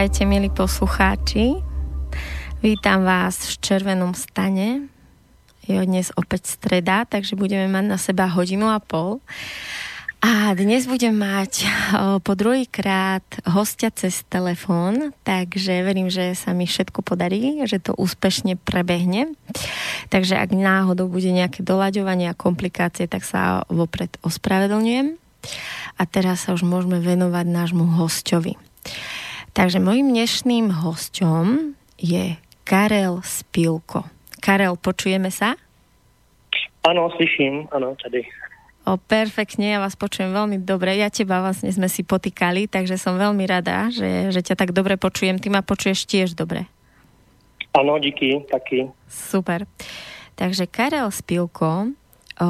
Vítajte, milí poslucháči. Vítam vás v Červenom stane. Je dnes opäť streda, takže budeme mať na seba hodinu a pol. A dnes budem mať po druhýkrát hostia cez telefón, takže verím, že sa mi všetko podarí, že to úspešne prebehne. Takže ak náhodou bude nejaké doľaďovanie a komplikácie, tak sa vopred ospravedlňujem. A teraz sa už môžeme venovať nášmu hostovi. Takže mojím dnešným hosťom je Karel Spilko. Karel, počujeme sa? Áno, slyším, áno, tady. O, perfektne, ja vás počujem veľmi dobre. Ja teba vlastne sme si potýkali, takže som veľmi rada, že, že ťa tak dobre počujem. Ty ma počuješ tiež dobre. Áno, díky, taky. Super. Takže Karel Spilko o,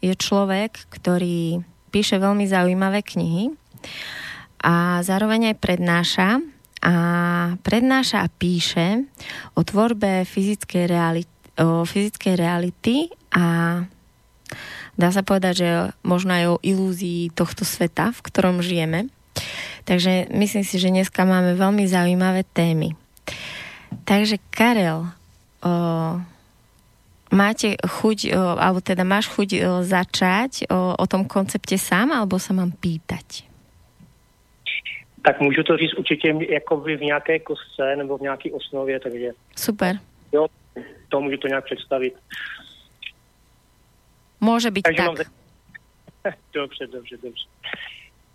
je človek, ktorý píše veľmi zaujímavé knihy a zároveň aj prednáša a prednáša a píše o tvorbe fyzickej reality, o fyzickej reality a dá sa povedať, že možno aj o ilúzii tohto sveta, v ktorom žijeme. Takže myslím si, že dneska máme veľmi zaujímavé témy. Takže Karel, o, máte chuť, o, alebo teda máš chuť o, začať o, o tom koncepte sám, alebo sa mám pýtať? Tak můžu to říct určitě jako v nějaké kostce nebo v nějaké osnově, takže... Super. Jo, to můžu to nějak představit. Může být takže tak. Mám... dobře, dobře, dobře.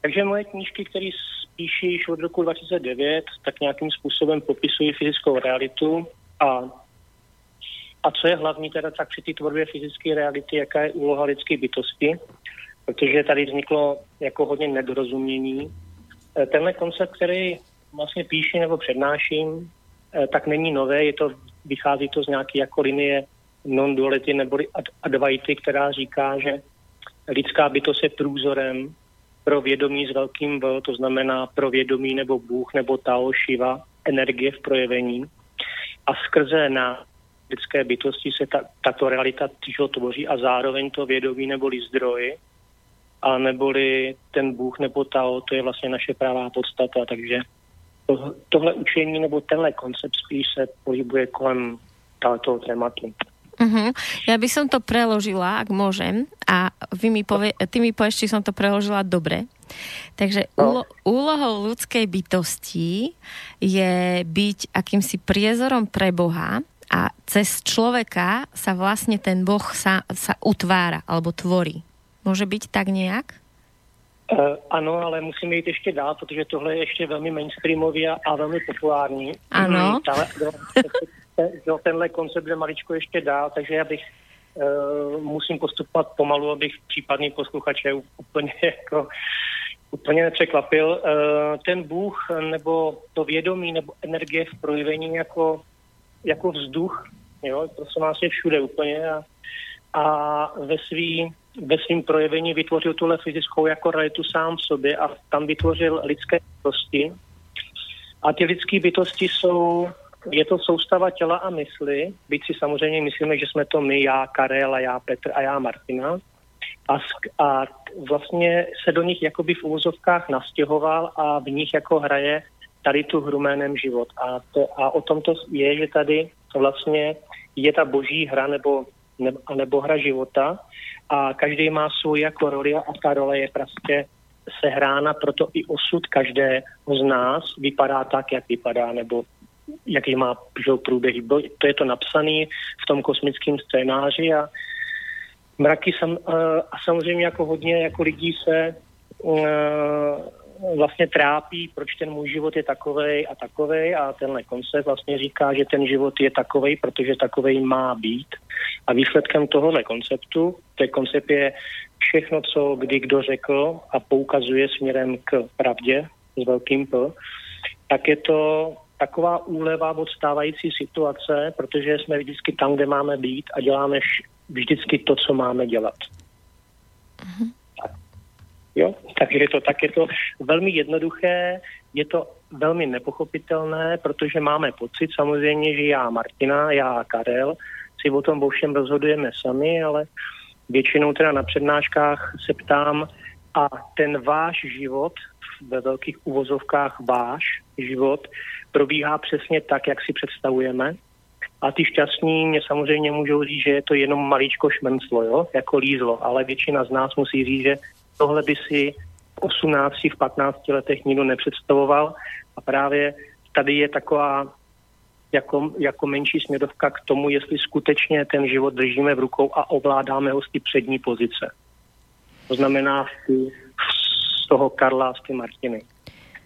Takže moje knížky, které spíší již od roku 2009, tak nějakým způsobem popisují fyzickou realitu a a co je hlavní teda tak při té tvorbě fyzické reality, jaká je úloha lidské bytosti, protože tady vzniklo jako hodně nedorozumění tenhle koncept, který vlastně píši nebo přednáším, eh, tak není nové, je to, vychází to z nějaké jako linie non-duality neboli advaity, která říká, že lidská bytost je průzorem pro vědomí s velkým V, to znamená pro vědomí nebo Bůh nebo Tao, Shiva, energie v projevení. A skrze na lidské bytosti se ta, tato realita tvoří a zároveň to vědomí neboli zdroj a neboli ten Bůh nebo Tao, to je vlastně naše pravá podstata, takže to, tohle učení nebo tenhle koncept spíš se pohybuje kolem tohoto tématu. Uh-huh. Ja by som to preložila, ak môžem, a vy mi povie, ty mi povieš, či som to preložila dobre. Takže no. úlo, úlohou ľudskej bytosti je byť akýmsi priezorom pre Boha a cez človeka sa vlastne ten Boh sa, sa utvára alebo tvorí. Může být tak nějak? Uh, ano, ale musíme jít ještě dál, protože tohle je ještě velmi mainstreamový a, a velmi populární. Ano. Mm, tenhle koncept je maličko ještě dál, takže já bych uh, musím postupovat pomalu, abych případný posluchače úplně jako úplně nepřekvapil. Uh, ten Bůh nebo to vědomí nebo energie v projevení jako, jako vzduch, jo, prosím vás je všude úplně a, a ve svý ve svým projevení vytvořil tuhle fyzickou jako realitu sám v sobě a tam vytvořil lidské bytosti. A ty lidské bytosti jsou, je to soustava těla a mysli, byť si samozřejmě myslíme, že jsme to my, já Karel a já Petr a já Martina. A, a vlastně se do nich jakoby v úvozovkách nastěhoval a v nich jako hraje tady tu hru jménem život. A, to, a o tom to je, že tady vlastně je ta boží hra nebo, nebo, nebo hra života, a každý má svou jako roli a ta role je prostě sehrána, proto i osud každého z nás vypadá tak, jak vypadá, nebo jaký má průběh. To je to napsané v tom kosmickém scénáři a mraky sam, a samozřejmě jako hodně jako lidí se vlastně trápí, proč ten můj život je takovej a takovej a tenhle koncept vlastně říká, že ten život je takovej, protože takovej má být. A výsledkem tohohle konceptu, ten koncept je všechno, co kdy kdo řekl a poukazuje směrem k pravdě s velkým P, tak je to taková úleva od stávající situace, protože jsme vždycky tam, kde máme být a děláme vždycky to, co máme dělat. Jo? Takže to, tak je to velmi jednoduché, je to velmi nepochopitelné, protože máme pocit samozřejmě, že já Martina, já Karel si o tom všem rozhodujeme sami, ale většinou teda na přednáškách se ptám, a ten váš život, ve velkých uvozovkách váš život, probíhá přesně tak, jak si představujeme. A ty šťastní mě samozřejmě můžou říct, že je to jenom malíčko šmenclo, jo? jako lízlo, ale většina z nás musí říct, že tohle by si v 18, v 15 letech nikdo nepředstavoval a právě tady je taková jako, jako menší směrovka k tomu, jestli skutečně ten život držíme v rukou a ovládáme ho z ty přední pozice. To znamená z, z toho Karla, z ty Martiny.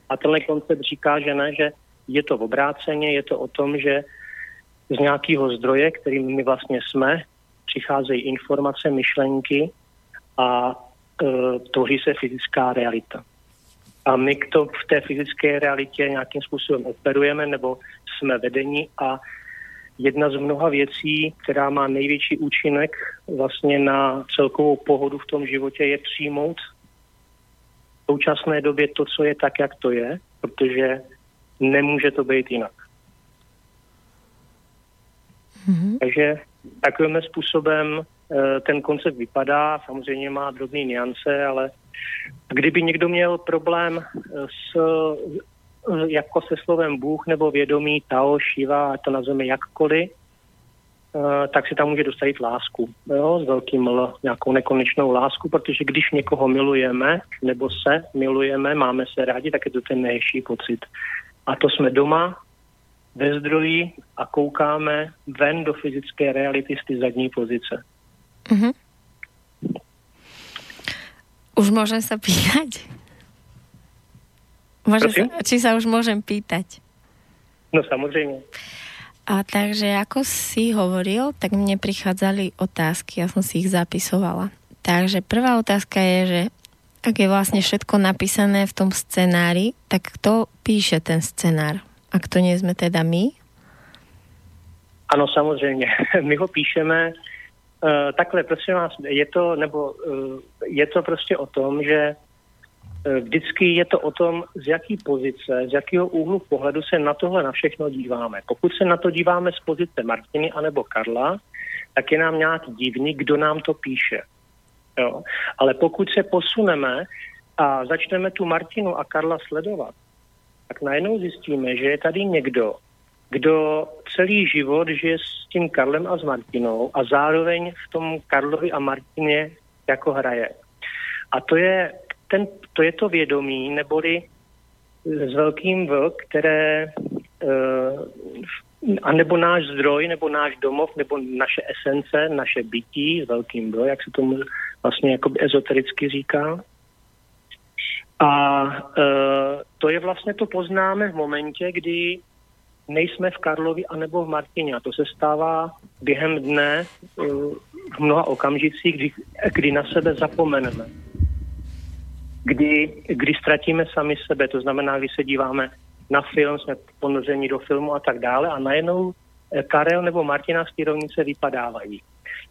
A tenhle koncept říká, že ne, že je to v obráceně, je to o tom, že z nějakého zdroje, kterým my vlastně jsme, přicházejí informace, myšlenky a tvoří se fyzická realita. A my to v té fyzické realitě nějakým způsobem operujeme nebo jsme vedeni a jedna z mnoha věcí, která má největší účinek vlastně na celkovou pohodu v tom životě, je přijmout v současné době to, co je tak, jak to je, protože nemůže to být jinak. Mm-hmm. Takže takovým způsobem eh, ten koncept vypadá, samozřejmě má drobné niance, ale kdyby někdo měl problém s, eh, jako se slovem Bůh nebo vědomí, Tao, Shiva, to nazveme jakkoliv, eh, tak si tam může dostavit lásku, jo, s velkým L, nějakou nekonečnou lásku, protože když někoho milujeme, nebo se milujeme, máme se rádi, tak je to ten nejší pocit. A to jsme doma, ve zdroji a koukáme ven do fyzické reality z ty zadní pozice. Mm-hmm. Už môžem sa pýtať? Môžem sa, či sa už môžem pýtať? No samozrejme. A takže ako si hovoril, tak mne prichádzali otázky, ja som si ich zapisovala. Takže prvá otázka je, že ak je vlastne všetko napísané v tom scenári, tak kto píše ten scenár? Ak to nie sme teda my? Ano, samozřejmě. My ho píšeme takhle, prosím vás, je to, nebo uh, je to prostě o tom, že uh, vždycky je to o tom, z jaký pozice, z jakého úhlu pohledu se na tohle na všechno díváme. Pokud se na to díváme z pozice Martiny anebo Karla, tak je nám nějak divný, kdo nám to píše. Jo. Ale pokud se posuneme a začneme tu Martinu a Karla sledovat, tak najednou zjistíme, že je tady někdo, kdo celý život žije s tím Karlem a s Martinou a zároveň v tom Karlovi a Martině jako hraje. A to je, ten, to, je to vědomí, neboli s velkým vlk, které uh, a nebo náš zdroj, nebo náš domov, nebo naše esence, naše bytí s velkým V, jak se tomu vlastně jako ezotericky říká, a e, to je vlastně to poznáme v momentě, kdy nejsme v Karlovi anebo v Martině. A to se stává během dne e, v mnoha okamžicích, kdy, kdy na sebe zapomeneme. Kdy, kdy ztratíme sami sebe, to znamená, kdy se díváme na film, jsme ponoření do filmu a tak dále a najednou e, Karel nebo Martina z té rovnice vypadávají.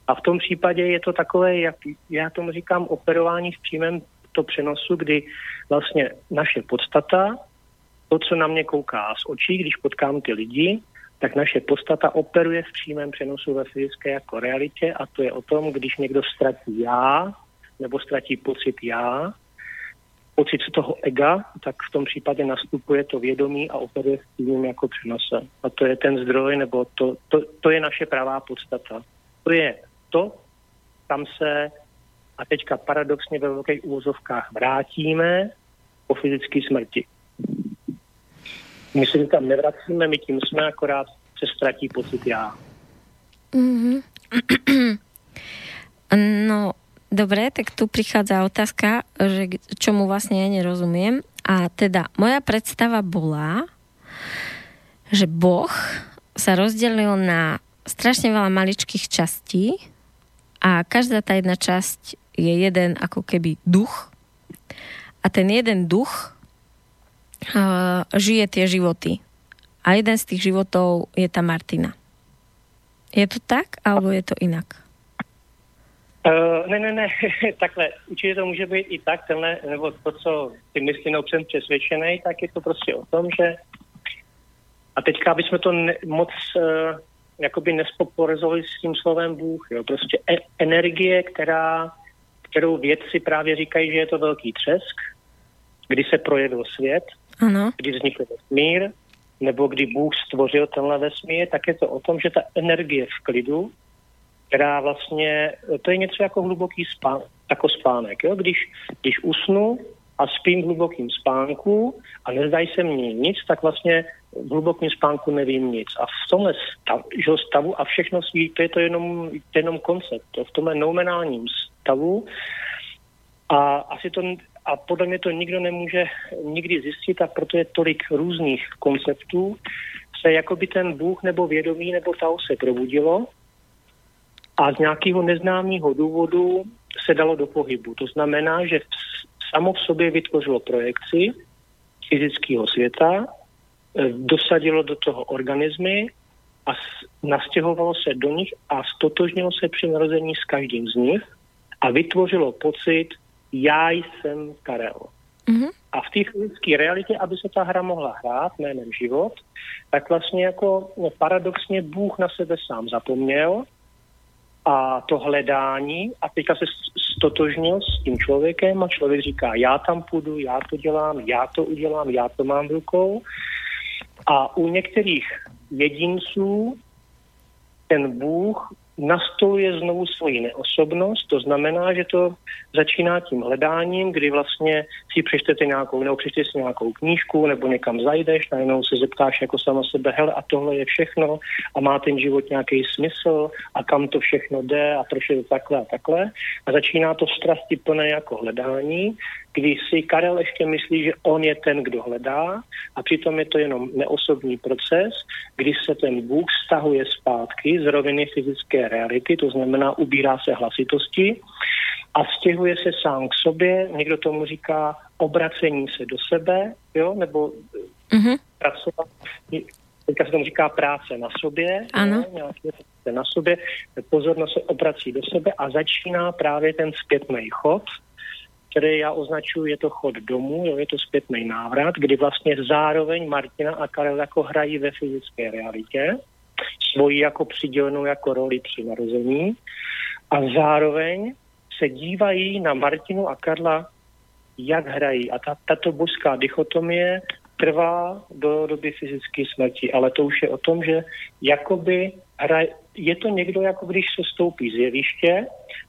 A v tom případě je to takové, jak já tomu říkám, operování v přímém to přenosu, kdy vlastně naše podstata, to, co na mě kouká z očí, když potkám ty lidi, tak naše podstata operuje v přímém přenosu ve fyzické jako realitě a to je o tom, když někdo ztratí já, nebo ztratí pocit já, pocit toho ega, tak v tom případě nastupuje to vědomí a operuje s tím jako přenose. A to je ten zdroj, nebo to, to, to je naše pravá podstata. To je to, tam se a teďka paradoxně ve velkých úvozovkách vrátíme po fyzické smrti. My se tam nevracíme, my tím jsme, akorát se ztratí pocit já. Mm-hmm. No, dobre, tak tu prichádza otázka, že čomu vlastne ja nerozumiem. A teda moja predstava bola, že Boh sa rozdelil na strašne veľa maličkých častí a každá tá jedna časť je jeden ako keby duch a ten jeden duch uh, žije tie životy. A jeden z tých životov je tá Martina. Je to tak, alebo je to inak? Uh, ne, ne, ne, takhle, určitě to může být i tak, tenhle, nebo to, co ty myslí, no jsem přesvědčený, tak je to prostě o tom, že a teďka bychom to ne, moc uh, jakoby nespoporizovali s tím slovem Bůh, jo, prostě e- energie, která, kterou vědci právě říkají, že je to velký třesk, kdy se projevil svět, ano. kdy vznikl vesmír, nebo kdy Bůh stvořil tenhle vesmír, tak je to o tom, že ta energie v klidu, která vlastně, to je něco jako hluboký spán, jako spánek. Jo? Když, když usnu a spím v hlubokým spánku a nezdají se mně nic, tak vlastně v hlubokém spánku nevím nic. A v tomhle stav, že stavu a všechno svý, to je to jenom, to jenom koncept. To v tomhle noumenálním stavu a asi to, a podle mě to nikdo nemůže nikdy zjistit a proto je tolik různých konceptů, se jako by ten Bůh nebo vědomí nebo Tao se probudilo a z nějakého neznámého důvodu se dalo do pohybu. To znamená, že samo v sobě vytvořilo projekci fyzického světa, eh, dosadilo do toho organismy a nastěhovalo se do nich a stotožnilo se při narození s každým z nich a vytvořilo pocit, já jsem Karel. Mm-hmm. A v té fyzické realitě, aby se ta hra mohla hrát jménem život, tak vlastně jako paradoxně Bůh na sebe sám zapomněl a to hledání a teďka se stotožnil s tím člověkem a člověk říká, já tam půjdu, já to dělám, já to udělám, já to mám v rukou. A u některých jedinců ten Bůh nastoluje znovu svoji neosobnost, to znamená, že to začíná tím hledáním, kdy vlastně si přečtete nějakou, nebo přečtete si nějakou knížku, nebo někam zajdeš, najednou se zeptáš jako sama sebe, hele, a tohle je všechno, a má ten život nějaký smysl, a kam to všechno jde, a proč je to takhle a takhle. A začíná to strasti plné jako hledání, kdy si Karel ještě myslí, že on je ten, kdo hledá a přitom je to jenom neosobní proces, kdy se ten Bůh stahuje zpátky z roviny fyzické reality, to znamená ubírá se hlasitosti a stěhuje se sám k sobě, někdo tomu říká obracení se do sebe, jo, nebo mm-hmm. pracovat, teďka se tomu říká práce na sobě, ano. Nějaké na sobě, pozornost se obrací do sebe a začíná právě ten zpětný chod, který já označuji, je to chod domů, jo, je to zpětný návrat, kdy vlastně zároveň Martina a Karel jako hrají ve fyzické realitě, svoji jako přidělenou jako roli při narození a zároveň se dívají na Martinu a Karla, jak hrají. A ta, tato božská dichotomie trvá do doby fyzické smrti, ale to už je o tom, že jakoby hra, je to někdo, jako když se stoupí z jeviště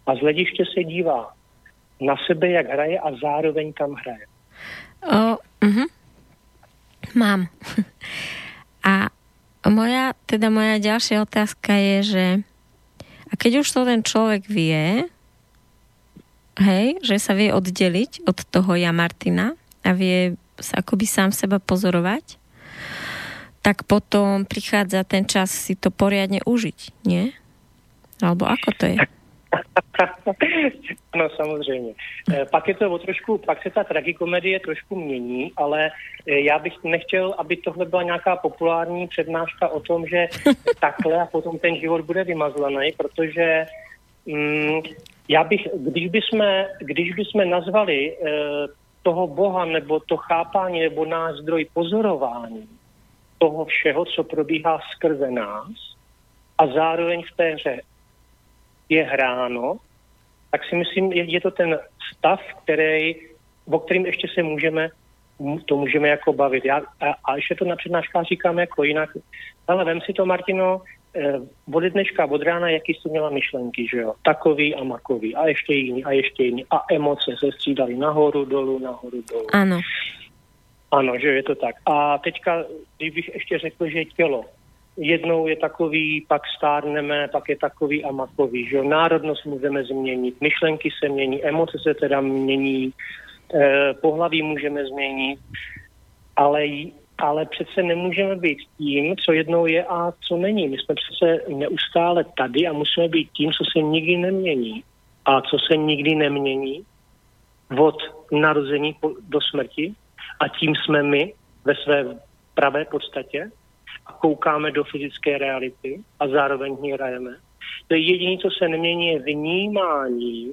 a z hlediště se dívá na sebe, jak hraje a zároveň kam hraje. O, uh-huh. Mám. A moja, teda moja ďalšia otázka je, že a keď už to ten človek vie, hej, že sa vie oddeliť od toho ja Martina a vie sa akoby sám seba pozorovať, tak potom prichádza ten čas si to poriadne užiť, nie? Alebo ako to je? no samozřejmě. E, pak je to o trošku, pak se ta tragikomedie trošku mění, ale e, já bych nechtěl, aby tohle byla nějaká populární přednáška o tom, že takhle a potom ten život bude vymazlený, protože mm, já bych, když bychom, když bychom nazvali e, toho Boha nebo to chápání nebo náš zdroj pozorování toho všeho, co probíhá skrze nás a zároveň v té hře je hráno, tak si myslím, je, je to ten stav, který, o kterým ještě se můžeme, to můžeme jako bavit. Já, a, a ještě to na přednáškách říkám jako jinak. Ale vem si to, Martino, eh, od dneška, od rána, jaký jsi měla myšlenky, že jo? Takový a makový, a ještě jiný, a ještě jiný. A emoce se střídaly nahoru, dolů, nahoru, dolů. Ano. Ano, že je to tak. A teďka, kdybych ještě řekl, že tělo, jednou je takový, pak stárneme, pak je takový a makový. Že? Národnost můžeme změnit, myšlenky se mění, emoce se teda mění, eh, pohlaví můžeme změnit, ale, ale přece nemůžeme být tím, co jednou je a co není. My jsme přece neustále tady a musíme být tím, co se nikdy nemění. A co se nikdy nemění od narození do smrti a tím jsme my ve své pravé podstatě a koukáme do fyzické reality a zároveň ní hrajeme. To je jediné, co se nemění, je vnímání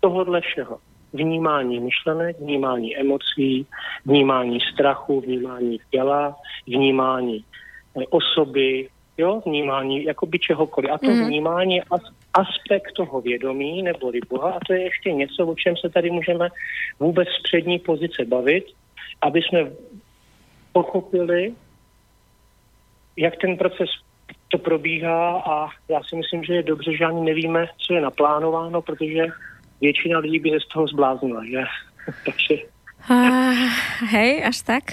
tohohle všeho, vnímání myšlenek, vnímání emocí, vnímání strachu, vnímání těla, vnímání eh, osoby, jo, vnímání jakoby čehokoliv. A to mm. vnímání je aspekt toho vědomí neboli Boha a to je ještě něco, o čem se tady můžeme vůbec z přední pozice bavit, aby jsme pochopili, jak ten proces to probíhá a já si myslím, že je dobře, že ani nevíme, co je naplánováno, protože většina lidí by se z toho zbláznila, že? Takže... Uh, hej, až tak?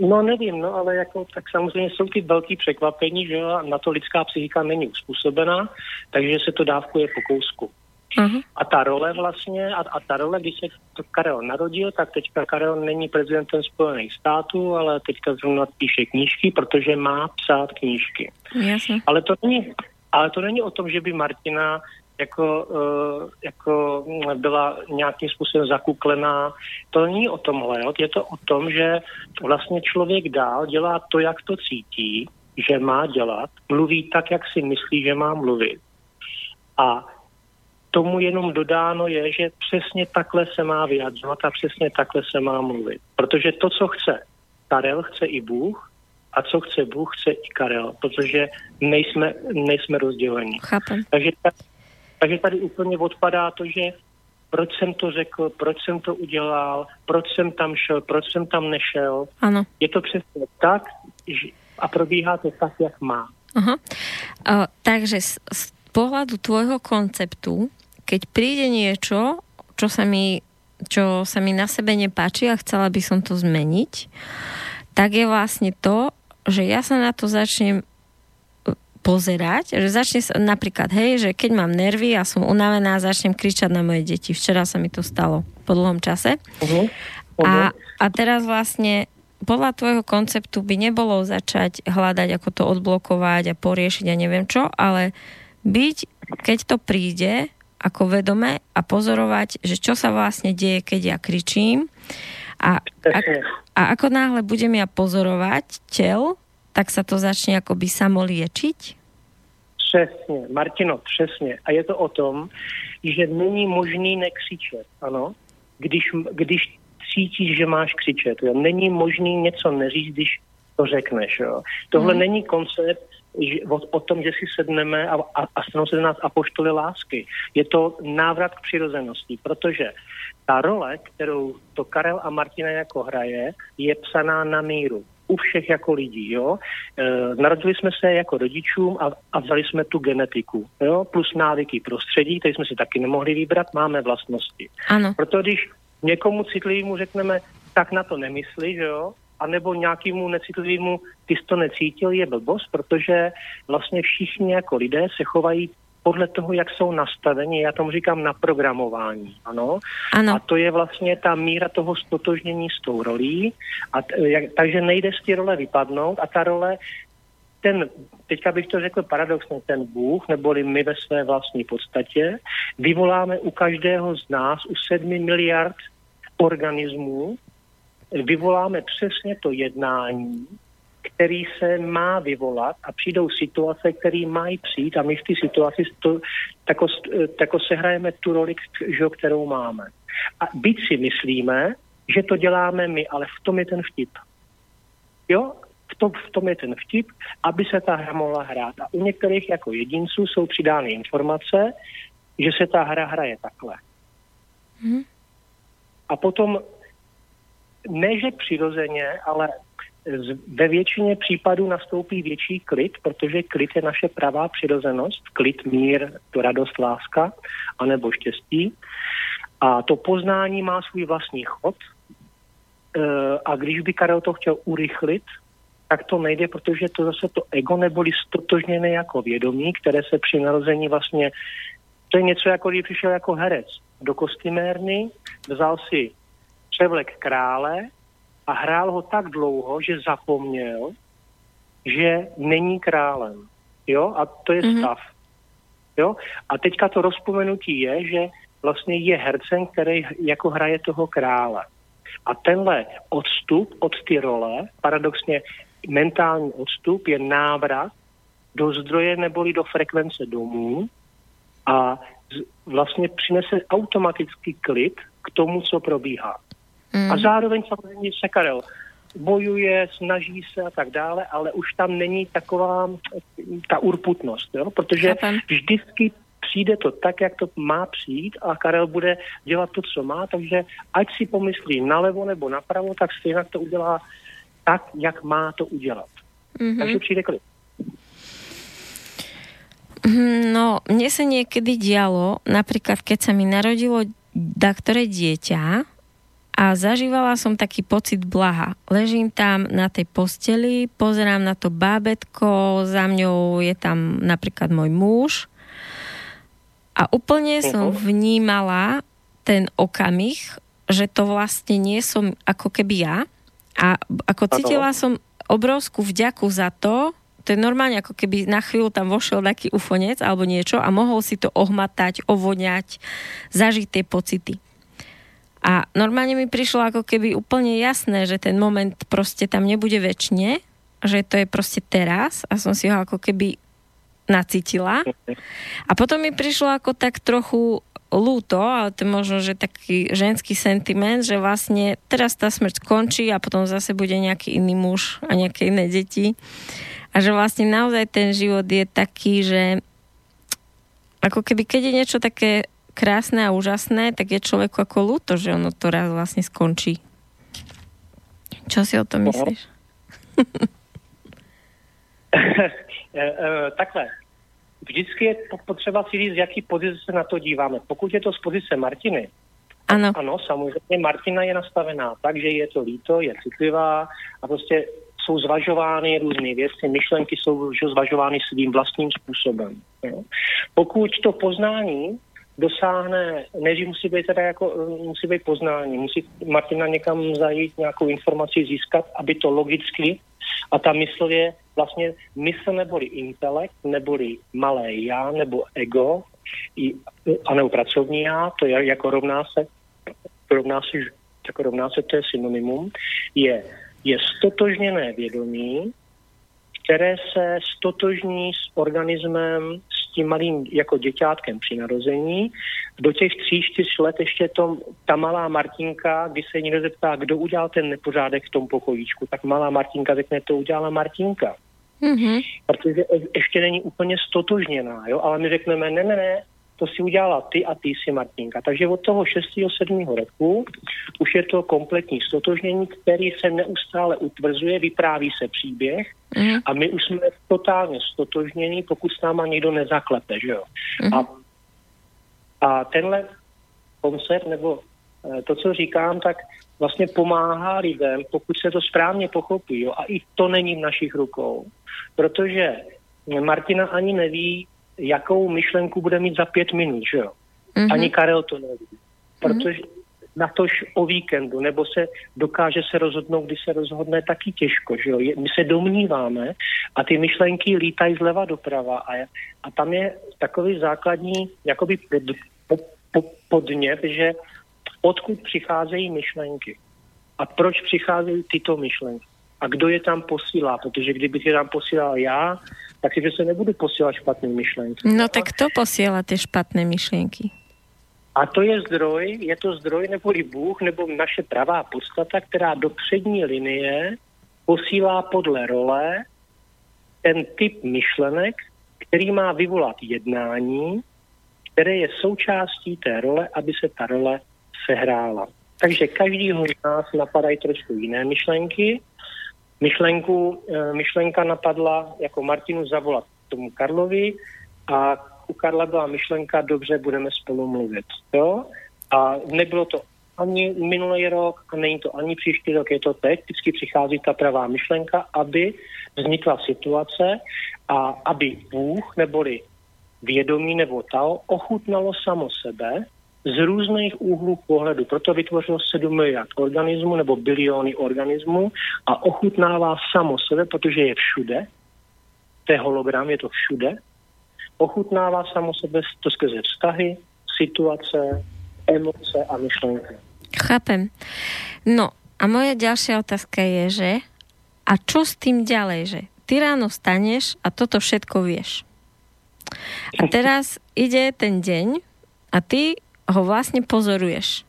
No nevím, no ale jako, tak samozřejmě jsou ty velký překvapení, že na to lidská psychika není uspůsobená, takže se to dávkuje po kousku. Uh-huh. A ta role vlastně, a, a ta role, když se Karel narodil, tak teďka Karel není prezidentem Spojených států, ale teďka zrovna píše knížky, protože má psát knížky. Jasně. Ale to není, ale to není o tom, že by Martina jako, uh, jako byla nějakým způsobem zakuklená. To není o tomhle, jo? je to o tom, že vlastně člověk dál dělá to, jak to cítí, že má dělat, mluví tak, jak si myslí, že má mluvit. A tomu jenom dodáno je, že přesně takhle se má vyjadřovat a přesně takhle se má mluvit. Protože to, co chce Karel, chce i Bůh a co chce Bůh, chce i Karel, protože nejsme, nejsme rozděleni. Chápem. Takže, takže tady úplně odpadá to, že proč jsem to řekl, proč jsem to udělal, proč jsem tam šel, proč jsem tam nešel. Ano. Je to přesně tak že, a probíhá to tak, jak má. Aha. Uh, takže z, z pohľadu tvojho konceptu keď príde niečo, čo sa mi, čo sa mi na sebe nepáči a chcela by som to zmeniť, tak je vlastne to, že ja sa na to začnem e, pozerať, že začne sa, napríklad, hej, že keď mám nervy a som unavená, začnem kričať na moje deti. Včera sa mi to stalo po dlhom čase. Uh-huh. Uh-huh. A, a teraz vlastne podľa tvojho konceptu by nebolo začať hľadať, ako to odblokovať a poriešiť a neviem čo, ale byť, keď to príde, ako vedome a pozorovať, že čo sa vlastne deje, keď ja kričím. A, a, a ako náhle budem ja pozorovať tel, tak sa to začne akoby samo liečiť? Přesně, Martino, přesně. A je to o tom, že není možný nekřičet, ano? Když, když cítíš, že máš křičet. Jo? Není možný něco neříct, když to řekneš. Jo? Tohle hmm. není koncept, o, o tom, že si sedneme a, a, a stanou se nás apoštoly lásky. Je to návrat k přirozenosti, protože ta role, kterou to Karel a Martina jako hraje, je psaná na míru u všech jako lidí, jo. E, narodili jsme se jako rodičům a, a vzali jsme tu genetiku, jo, plus návyky prostředí, tady jsme si taky nemohli vybrat, máme vlastnosti. Ano. Proto když někomu citlivému řekneme, tak na to nemysli, že jo, anebo nějakému necitlivému, ty jsi to necítil, je blbost, protože vlastně všichni jako lidé se chovají podle toho, jak jsou nastaveni, já tomu říkám naprogramování, ano. ano. A to je vlastně ta míra toho stotožnění s tou rolí. A t, jak, takže nejde z té role vypadnout a ta role, ten, teďka bych to řekl paradoxně, ten Bůh, neboli my ve své vlastní podstatě, vyvoláme u každého z nás, u sedmi miliard organismů, vyvoláme přesně to jednání, který se má vyvolat a přijdou situace, které mají přijít a my v té situaci to, tako, tako sehrajeme tu roli, kterou máme. A byť si myslíme, že to děláme my, ale v tom je ten vtip. Jo? V tom, v tom je ten vtip, aby se ta hra mohla hrát. A u některých jako jedinců jsou přidány informace, že se ta hra hraje takhle. Hmm. A potom ne, že přirozeně, ale ve většině případů nastoupí větší klid, protože klid je naše pravá přirozenost, klid, mír, to radost, láska, anebo štěstí. A to poznání má svůj vlastní chod. E, a když by Karel to chtěl urychlit, tak to nejde, protože to zase to ego neboli stotožněné jako vědomí, které se při narození vlastně, to je něco jako když přišel jako herec do kostymérny, vzal si převlek krále a hrál ho tak dlouho, že zapomněl, že není králem. Jo? A to je mm-hmm. stav. Jo? A teďka to rozpomenutí je, že vlastně je hercem, který jako hraje toho krále. A tenhle odstup od ty role, paradoxně mentální odstup, je návrat do zdroje neboli do frekvence domů a vlastně přinese automaticky klid k tomu, co probíhá. Mm. A zároveň samozřejmě se Karel bojuje, snaží se a tak dále, ale už tam není taková ta urputnost, jo? protože vždycky přijde to tak, jak to má přijít a Karel bude dělat to, co má, takže ať si pomyslí nalevo nebo napravo, tak stejně to udělá tak, jak má to udělat. Mm-hmm. Takže přijde klid. Mhm, no, mne sa niekedy dialo, napríklad keď sa mi narodilo da ktoré dieťa a zažívala som taký pocit blaha. Ležím tam na tej posteli, pozerám na to bábetko, za mňou je tam napríklad môj muž. A úplne som vnímala ten okamih, že to vlastne nie som ako keby ja. A ako cítila som obrovskú vďaku za to, to je normálne ako keby na chvíľu tam vošiel taký ufonec alebo niečo a mohol si to ohmatať, ovoňať, zažiť tie pocity. A normálne mi prišlo ako keby úplne jasné, že ten moment proste tam nebude väčšine, že to je proste teraz a som si ho ako keby nacítila. A potom mi prišlo ako tak trochu lúto, ale to je možno, že taký ženský sentiment, že vlastne teraz tá smrť skončí a potom zase bude nejaký iný muž a nejaké iné deti. A že vlastne naozaj ten život je taký, že ako keby keď je niečo také krásne a úžasné, tak je človeku ako ľúto, že ono to raz vlastne skončí. Čo si o tom myslíš? Eh, eh, takhle. Vždycky je potřeba si říct, z jaký pozice se na to díváme. Pokud je to z pozice Martiny, ano. ano, samozřejmě Martina je nastavená tak, že je to líto, je citlivá a prostě jsou zvažovány různé věci, myšlenky jsou zvažovány svým vlastním způsobem. Jo. Pokud to poznání dosáhne, než musí být teda jako, musí být poznání, musí Martina někam zajít, nějakou informaci získat, aby to logicky, a ta mysl je vlastně mysl neboli intelekt, neboli malé já, nebo ego, a nebo pracovní já, to je jako rovná se, rovná se, jako rovná se, to je synonymum, je je stotožněné vědomí, které se stotožní s organismem, tím malým jako děťátkem při narození. Do těch tří, čtyř let ještě to, ta malá Martinka, když se někdo zeptá, kdo udělal ten nepořádek v tom pokojíčku, tak malá Martinka řekne, to udělala Martinka. Mm-hmm. Protože ještě není úplně stotožněná, jo? ale my řekneme, ne, ne, ne, to si udělala ty a ty si Martinka. Takže od toho 6. 7. roku už je to kompletní stotožnění, který se neustále utvrzuje, vypráví se příběh mm. a my už jsme totálně stotožnění, pokud s náma někdo nezaklepe, že jo. Mm. A, a tenhle koncept nebo eh, to, co říkám, tak vlastně pomáhá lidem, pokud se to správně pochopí. Jo? A i to není v našich rukou. Protože Martina ani neví, jakou myšlenku bude mít za pět minut, že jo? Mm-hmm. Ani Karel to neví. Protože mm-hmm. na tož o víkendu, nebo se dokáže se rozhodnout, když se rozhodne, taky těžko, že jo? My se domníváme a ty myšlenky lítají zleva doprava a, a tam je takový základní jakoby pod, po, po, podnět, že odkud přicházejí myšlenky a proč přicházejí tyto myšlenky a kdo je tam posílá, protože kdybych je tam posílal já, tak si se nebudu posílat špatné myšlenky. No tak kto posílá ty špatné myšlenky? A to je zdroj, je to zdroj neboli Bůh nebo naše pravá podstata, která do přední linie posílá podle role ten typ myšlenek, který má vyvolat jednání, které je součástí té role, aby se ta role sehrála. Takže každýho z nás napadají trošku jiné myšlenky myšlenku, eh, myšlenka napadla jako Martinu zavolat tomu Karlovi a u Karla byla myšlenka, dobře, budeme spolu mluvit. Jo? A nebylo to ani minulý rok a není to ani příští rok, je to teď. Vždycky přichází ta pravá myšlenka, aby vznikla situace a aby Bůh neboli vědomí nebo Tao ochutnalo samo sebe z různých úhlů pohledu. Proto vytvořilo 7 miliard organismů nebo biliony organismů a ochutnává samo sebe, protože je všude. To je hologram, je to všude. Ochutnává samo sebe to skrze vztahy, situace, emoce a myšlenky. Chápem. No a moje ďalšia otázka je, že a čo s tým ďalej, že ty ráno staneš a toto všetko vieš. A teraz ide ten deň a ty ho vlastne pozoruješ.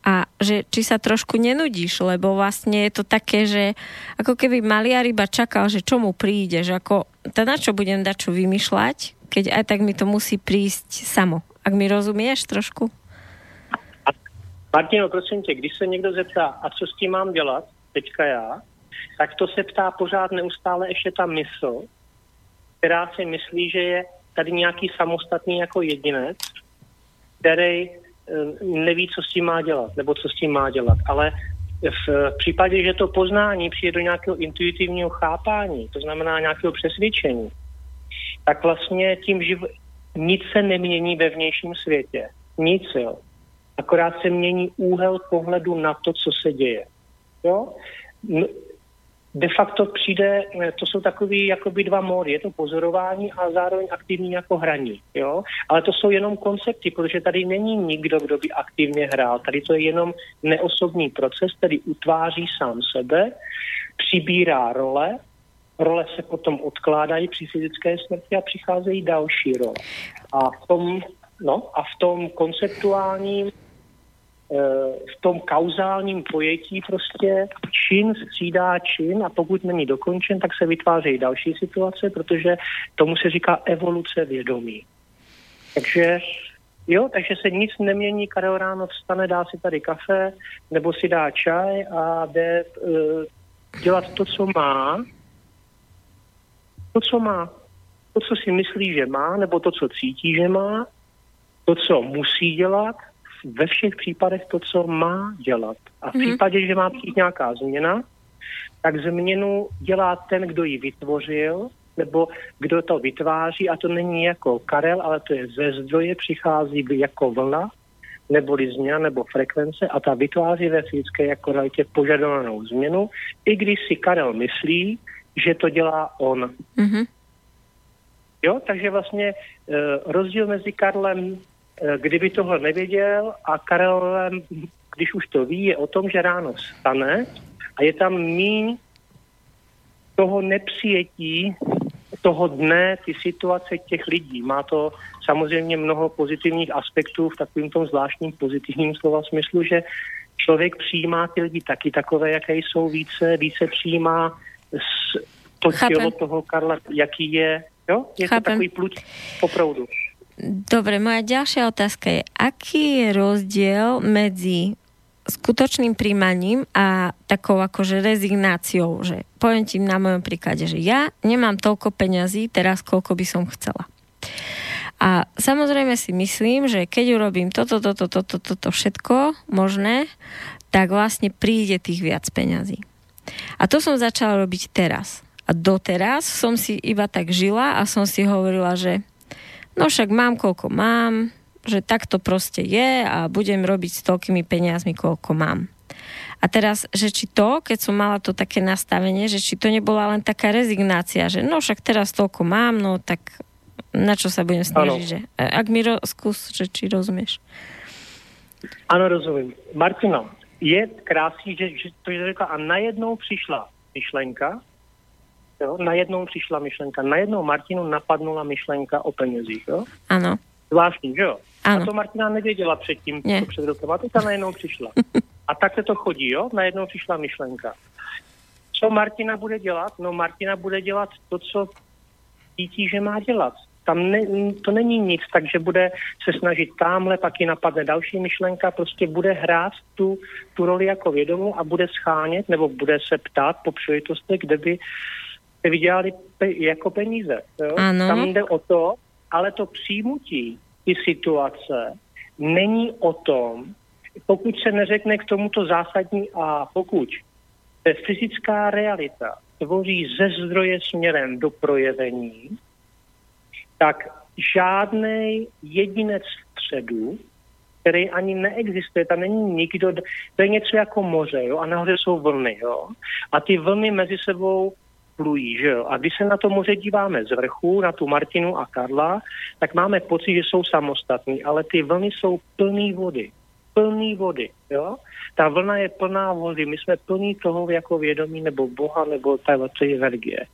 A že či sa trošku nenudíš, lebo vlastne je to také, že ako keby maliar iba čakal, že čo mu príde, že ako, to na čo budem dať čo vymýšľať, keď aj tak mi to musí prísť samo. Ak mi rozumieš trošku? Martino, prosím tě, když se někdo zeptá, a co s tím mám dělat, teďka já, tak to se ptá pořád neustále ještě ta mysl, která si myslí, že je tady nějaký samostatný jako jedinec, který eh, neví, co s tím má dělat, nebo co s tím má dělat. Ale v případě, že to poznání přijde do nějakého intuitivního chápání, to znamená nějakého přesvědčení, tak vlastně tím živ... nic se nemění ve vnějším světě. Nic, jo. Akorát se mění úhel pohledu na to, co se děje. Jo? De facto přijde, eh, to jsou takový jakoby dva módy, je to pozorování a zároveň aktivní jako hraní, jo? Ale to jsou jenom koncepty, protože tady není nikdo, kdo by aktivně hrál. Tady to je jenom neosobní proces, který utváří sám sebe, přibírá role, role se potom odkládají při fyzické smrti a přicházejí další role. A v tom, no, a v tom konceptuálním v tom kauzálním pojetí prostě čin střídá čin a pokud není dokončen, tak se vytvářejí další situace, protože tomu se říká evoluce vědomí. Takže jo, takže se nic nemění, Karel ráno vstane, dá si tady kafe, nebo si dá čaj a jde uh, dělat to, co má, to, co má, to, co si myslí, že má, nebo to, co cítí, že má, to, co musí dělat, ve všech případech to, co má dělat. A v mm-hmm. případě, že má přijít nějaká změna, tak změnu dělá ten, kdo ji vytvořil, nebo kdo to vytváří, a to není jako Karel, ale to je ze zdroje, přichází jako vlna, neboli změna nebo frekvence a ta vytváří ve fyzické jako realitě požadovanou změnu, i když si Karel myslí, že to dělá on. Mm-hmm. Jo, takže vlastně e, rozdíl mezi Karlem kdyby tohle nevěděl a Karel, když už to ví, je o tom, že ráno stane a je tam míň toho nepřijetí toho dne, ty situace těch lidí. Má to samozřejmě mnoho pozitivních aspektů v takovým tom zvláštním pozitivním slova smyslu, že člověk přijímá ty lidi taky takové, jaké jsou více, více přijímá to tělo toho Karla, jaký je. Jo? Je Chápem. to takový pluť po proudu. Dobre, moja ďalšia otázka je, aký je rozdiel medzi skutočným príjmaním a takou akože rezignáciou, že poviem ti na mojom príklade, že ja nemám toľko peňazí teraz, koľko by som chcela. A samozrejme si myslím, že keď urobím toto, toto, toto, toto všetko možné, tak vlastne príde tých viac peňazí. A to som začala robiť teraz. A doteraz som si iba tak žila a som si hovorila, že no však mám koľko mám, že tak to proste je a budem robiť s toľkými peniazmi, koľko mám. A teraz, že či to, keď som mala to také nastavenie, že či to nebola len taká rezignácia, že no však teraz toľko mám, no tak na čo sa budem snažiť, že ak mi ro- skús, že či rozumieš. Ano, rozumím. Martina, je krásný, že, že to je řekla a najednou přišla myšlenka, Jo? Najednou přišla myšlenka. Najednou Martinu napadnula myšlenka o penězích. Jo? Ano. Zvláštní, že jo? Ano. A to Martina nevěděla předtím, ne. před rokem. A teďka najednou přišla. A tak se to chodí, jo? Najednou přišla myšlenka. Co Martina bude dělat? No Martina bude dělat to, co cítí, že má dělat. Tam ne, to není nic, takže bude se snažit tamhle, pak ji napadne další myšlenka, prostě bude hrát tu, tu roli jako vědomou a bude schánět, nebo bude se ptát po příležitostech, kde by vydělali pe- jako peníze. Jo? Ano. Tam jde o to, ale to přijmutí ty situace není o tom, pokud se neřekne k tomuto zásadní a pokud fyzická realita tvoří ze zdroje směrem do projevení, tak žádný jedinec středu, který ani neexistuje, tam není nikdo, to je něco jako moře, jo, a nahoře jsou vlny, jo, a ty vlny mezi sebou plují. Že jo? A když se na to moře díváme z vrchu, na tu Martinu a Karla, tak máme pocit, že jsou samostatní, ale ty vlny jsou plný vody. Plný vody. Jo? Ta vlna je plná vody. My jsme plní toho jako vědomí nebo Boha nebo té energie.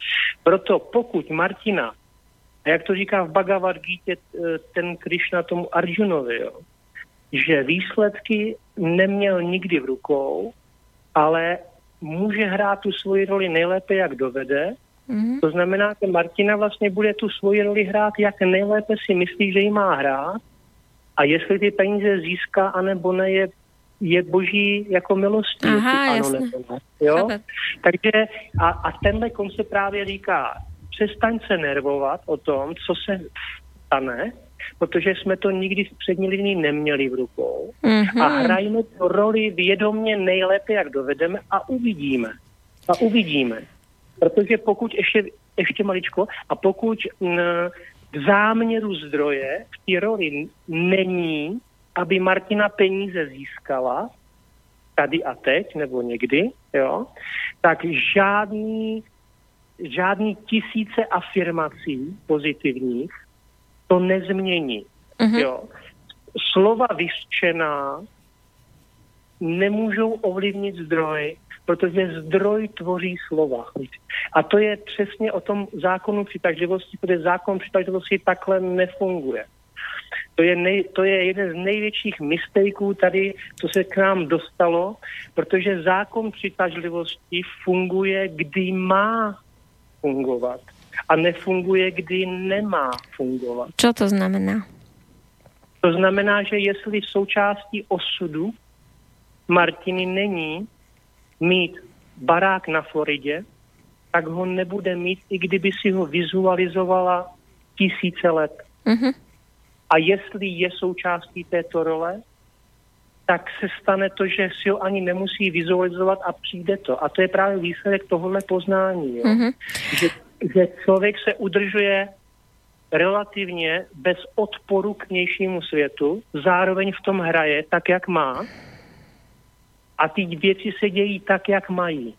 Proto pokud Martina A jak to říká v Bhagavad Gita ten Krishna tomu Arjunovi, jo, že výsledky neměl nikdy v rukou, ale může hrát tu svoji roli nejlépe, jak dovede. Mm-hmm. To znamená, že Martina vlastně bude tu svoji roli hrát, jak nejlépe si myslí, že ji má hrát. A jestli ty peníze získá, anebo ne, je, je boží jako milostí. Aha, ano, jasně. nebo ne. Jo? Takže a, a tenhle koncept právě říká, přestaň se nervovat o tom, co se stane, protože jsme to nikdy v přední linii neměli v rukou. Mm-hmm. A hrajme tu roli vědomě nejlépe, jak dovedeme a uvidíme. A uvidíme. Protože pokud ještě, ještě maličko, a pokud m, v záměru zdroje v té roli není, aby Martina peníze získala, tady a teď, nebo někdy, jo, tak žádný, žádný tisíce afirmací pozitivních to nezmění. Uh-huh. Jo. Slova vyřčená nemůžou ovlivnit zdroj, protože zdroj tvoří slova. A to je přesně o tom zákonu přitažlivosti, protože zákon přitažlivosti takhle nefunguje. To je, nej, to je jeden z největších mistaků tady, co se k nám dostalo, protože zákon přitažlivosti funguje, kdy má fungovat a nefunguje, kdy nemá fungovat. Co to znamená? To znamená, že jestli v součástí osudu Martiny není mít barák na Floridě, tak ho nebude mít, i kdyby si ho vizualizovala tisíce let. Mm-hmm. A jestli je součástí této role, tak se stane to, že si ho ani nemusí vizualizovat a přijde to. A to je právě výsledek tohohle poznání. Jo? Mm-hmm. Že že člověk se udržuje relativně bez odporu k vnějšímu světu, zároveň v tom hraje tak, jak má a ty věci se dějí tak, jak mají.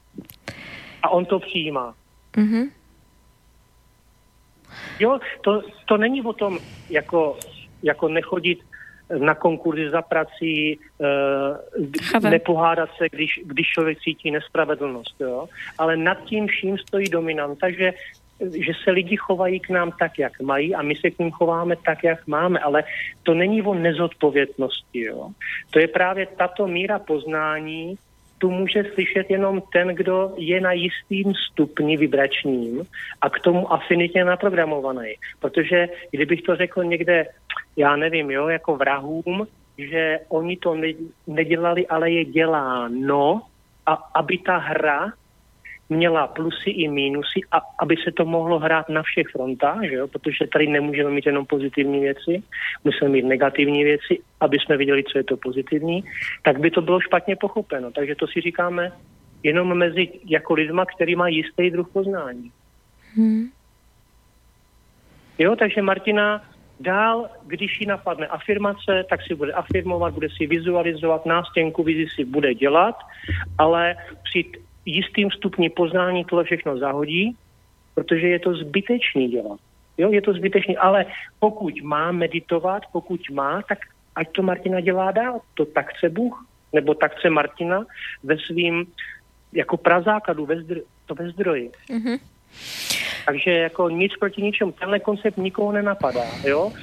A on to přijímá. Mm-hmm. Jo, to, to není o tom, jako, jako nechodit na konkurzy za prací, e, nepohádat se, když, když člověk cítí nespravedlnost. Jo? Ale nad tím vším stojí dominanta, že že se lidi chovají k nám tak, jak mají a my se k ním chováme tak, jak máme, ale to není o nezodpovědnosti. Jo? To je právě tato míra poznání, tu může slyšet jenom ten, kdo je na jistým stupni vibračním a k tomu afinitě naprogramovaný. Protože kdybych to řekl někde, já nevím, jo, jako vrahům, že oni to nedělali, ale je děláno, a aby ta hra měla plusy i mínusy, a aby se to mohlo hrát na všech frontách, že jo? protože tady nemůžeme mít jenom pozitivní věci, musíme mít negativní věci, aby jsme viděli, co je to pozitivní, tak by to bylo špatně pochopeno. Takže to si říkáme jenom mezi jako lidma, který má jistý druh poznání. Hmm. Jo, takže Martina dál, když ji napadne afirmace, tak si bude afirmovat, bude si vizualizovat, nástěnku vizi si bude dělat, ale při jistým stupni poznání tohle všechno zahodí, protože je to zbytečný dělat. Jo, je to zbytečný, ale pokud má meditovat, pokud má, tak ať to Martina dělá dál. To tak chce Bůh, nebo tak chce Martina ve svým jako prazákladu, ve, zdr- to ve zdroji. Mm-hmm. Takže jako nic proti ničemu. Tenhle koncept nikoho nenapadá, jo?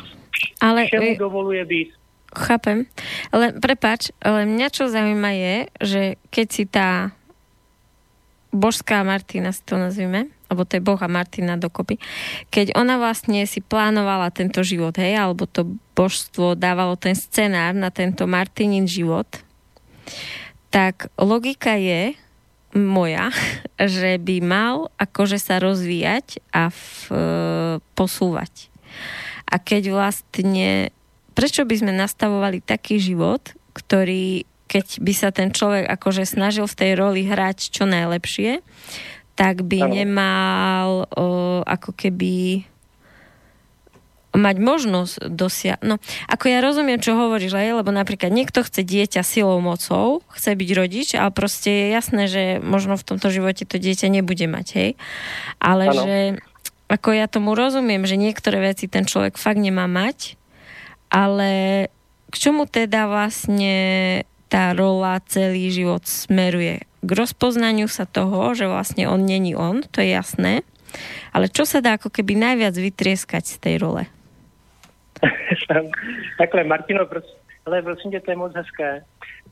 Ale Všemu dovoluje být. Chápem. Ale prepač, ale mňa čo zaujíma je, že keď si tá božská Martina si to nazvime, alebo to je boha Martina dokopy, keď ona vlastne si plánovala tento život, hej, alebo to božstvo dávalo ten scenár na tento Martinin život, tak logika je moja, že by mal akože sa rozvíjať a v, e, posúvať. A keď vlastne, prečo by sme nastavovali taký život, ktorý keď by sa ten človek akože snažil v tej roli hrať čo najlepšie, tak by ano. nemal o, ako keby mať možnosť dosiahnuť. No, ako ja rozumiem, čo hovoríš, aj, lebo napríklad niekto chce dieťa silou mocou, chce byť rodič, ale proste je jasné, že možno v tomto živote to dieťa nebude mať, hej. Ale ano. že ako ja tomu rozumiem, že niektoré veci ten človek fakt nemá mať, ale k čomu teda vlastne tá rola celý život smeruje k rozpoznaniu sa toho, že vlastne on není on, to je jasné. Ale čo sa dá ako keby najviac vytrieskať z tej role? Takhle, Martino, prosím, ale prosím tě, to je moc hezké.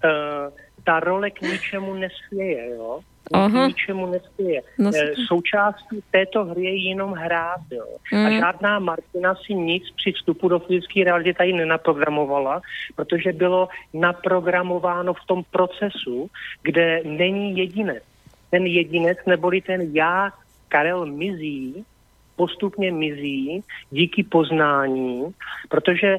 Uh, ta role k ničemu nespěje, jo? Aha. K ničemu nespěje. No, uh, Součástí této hry je jenom hrát, jo? Mm. A mhm. žádná Martina si nic při vstupu do fyzické reality tady nenaprogramovala, protože bylo naprogramováno v tom procesu, kde není jedinec. Ten jedinec, neboli ten já, Karel, mizí, postupně mizí díky poznání, protože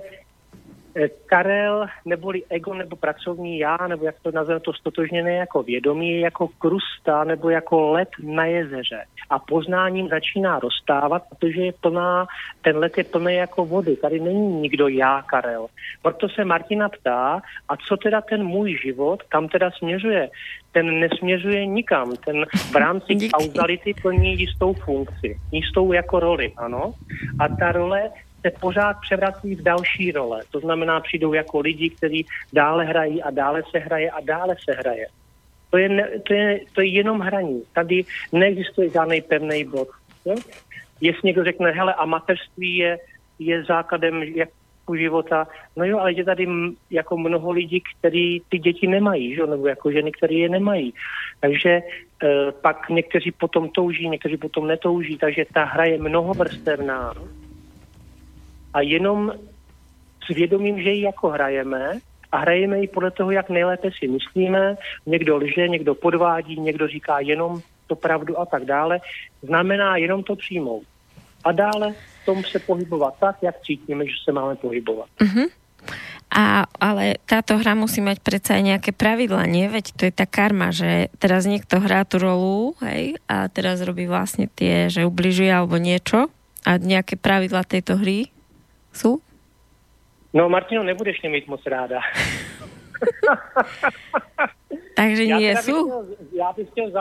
Karel, neboli ego, nebo pracovní já, nebo jak to nazveme to stotožněné jako vědomí, jako krusta, nebo jako let na jezeře. A poznáním začíná rozstávat, protože je plná, ten let je plný jako vody. Tady není nikdo já, Karel. Proto se Martina ptá, a co teda ten můj život, kam teda směřuje? Ten nesměřuje nikam. Ten v rámci kauzality plní jistou funkci, jistou jako roli, ano. A ta role se pořád převrací v další role. To znamená, přijdou jako lidi, kteří dále hrají a dále se hraje a dále se hraje. To je, ne, to je, to je jenom hraní. Tady neexistuje žádný pevný bod. Jo? Jestli někdo řekne, hele, a mateřství je, je základem jako života, no jo, ale je tady jako mnoho lidí, kteří ty děti nemají, že? nebo jako ženy, které je nemají. Takže e, pak někteří potom touží, někteří potom netouží, takže ta hra je mnohovrstevná a jenom s vědomím, že ji jako hrajeme a hrajeme ji podle toho, jak nejlépe si myslíme. Někdo lže, někdo podvádí, někdo říká jenom to pravdu a tak dále. Znamená jenom to přijmout. A dále v tom se pohybovat tak, jak cítíme, že se máme pohybovat. Uh-huh. A, ale táto hra musí mať predsa aj nejaké pravidla, nie? Veď to je tá karma, že teraz niekto hrá tú rolu, hej, a teraz robí vlastne tie, že ubližuje alebo niečo a nejaké pravidla tejto hry jsou? No, Martino, nebudeš mě mít moc ráda. Takže nie jsou? já bych chtěl v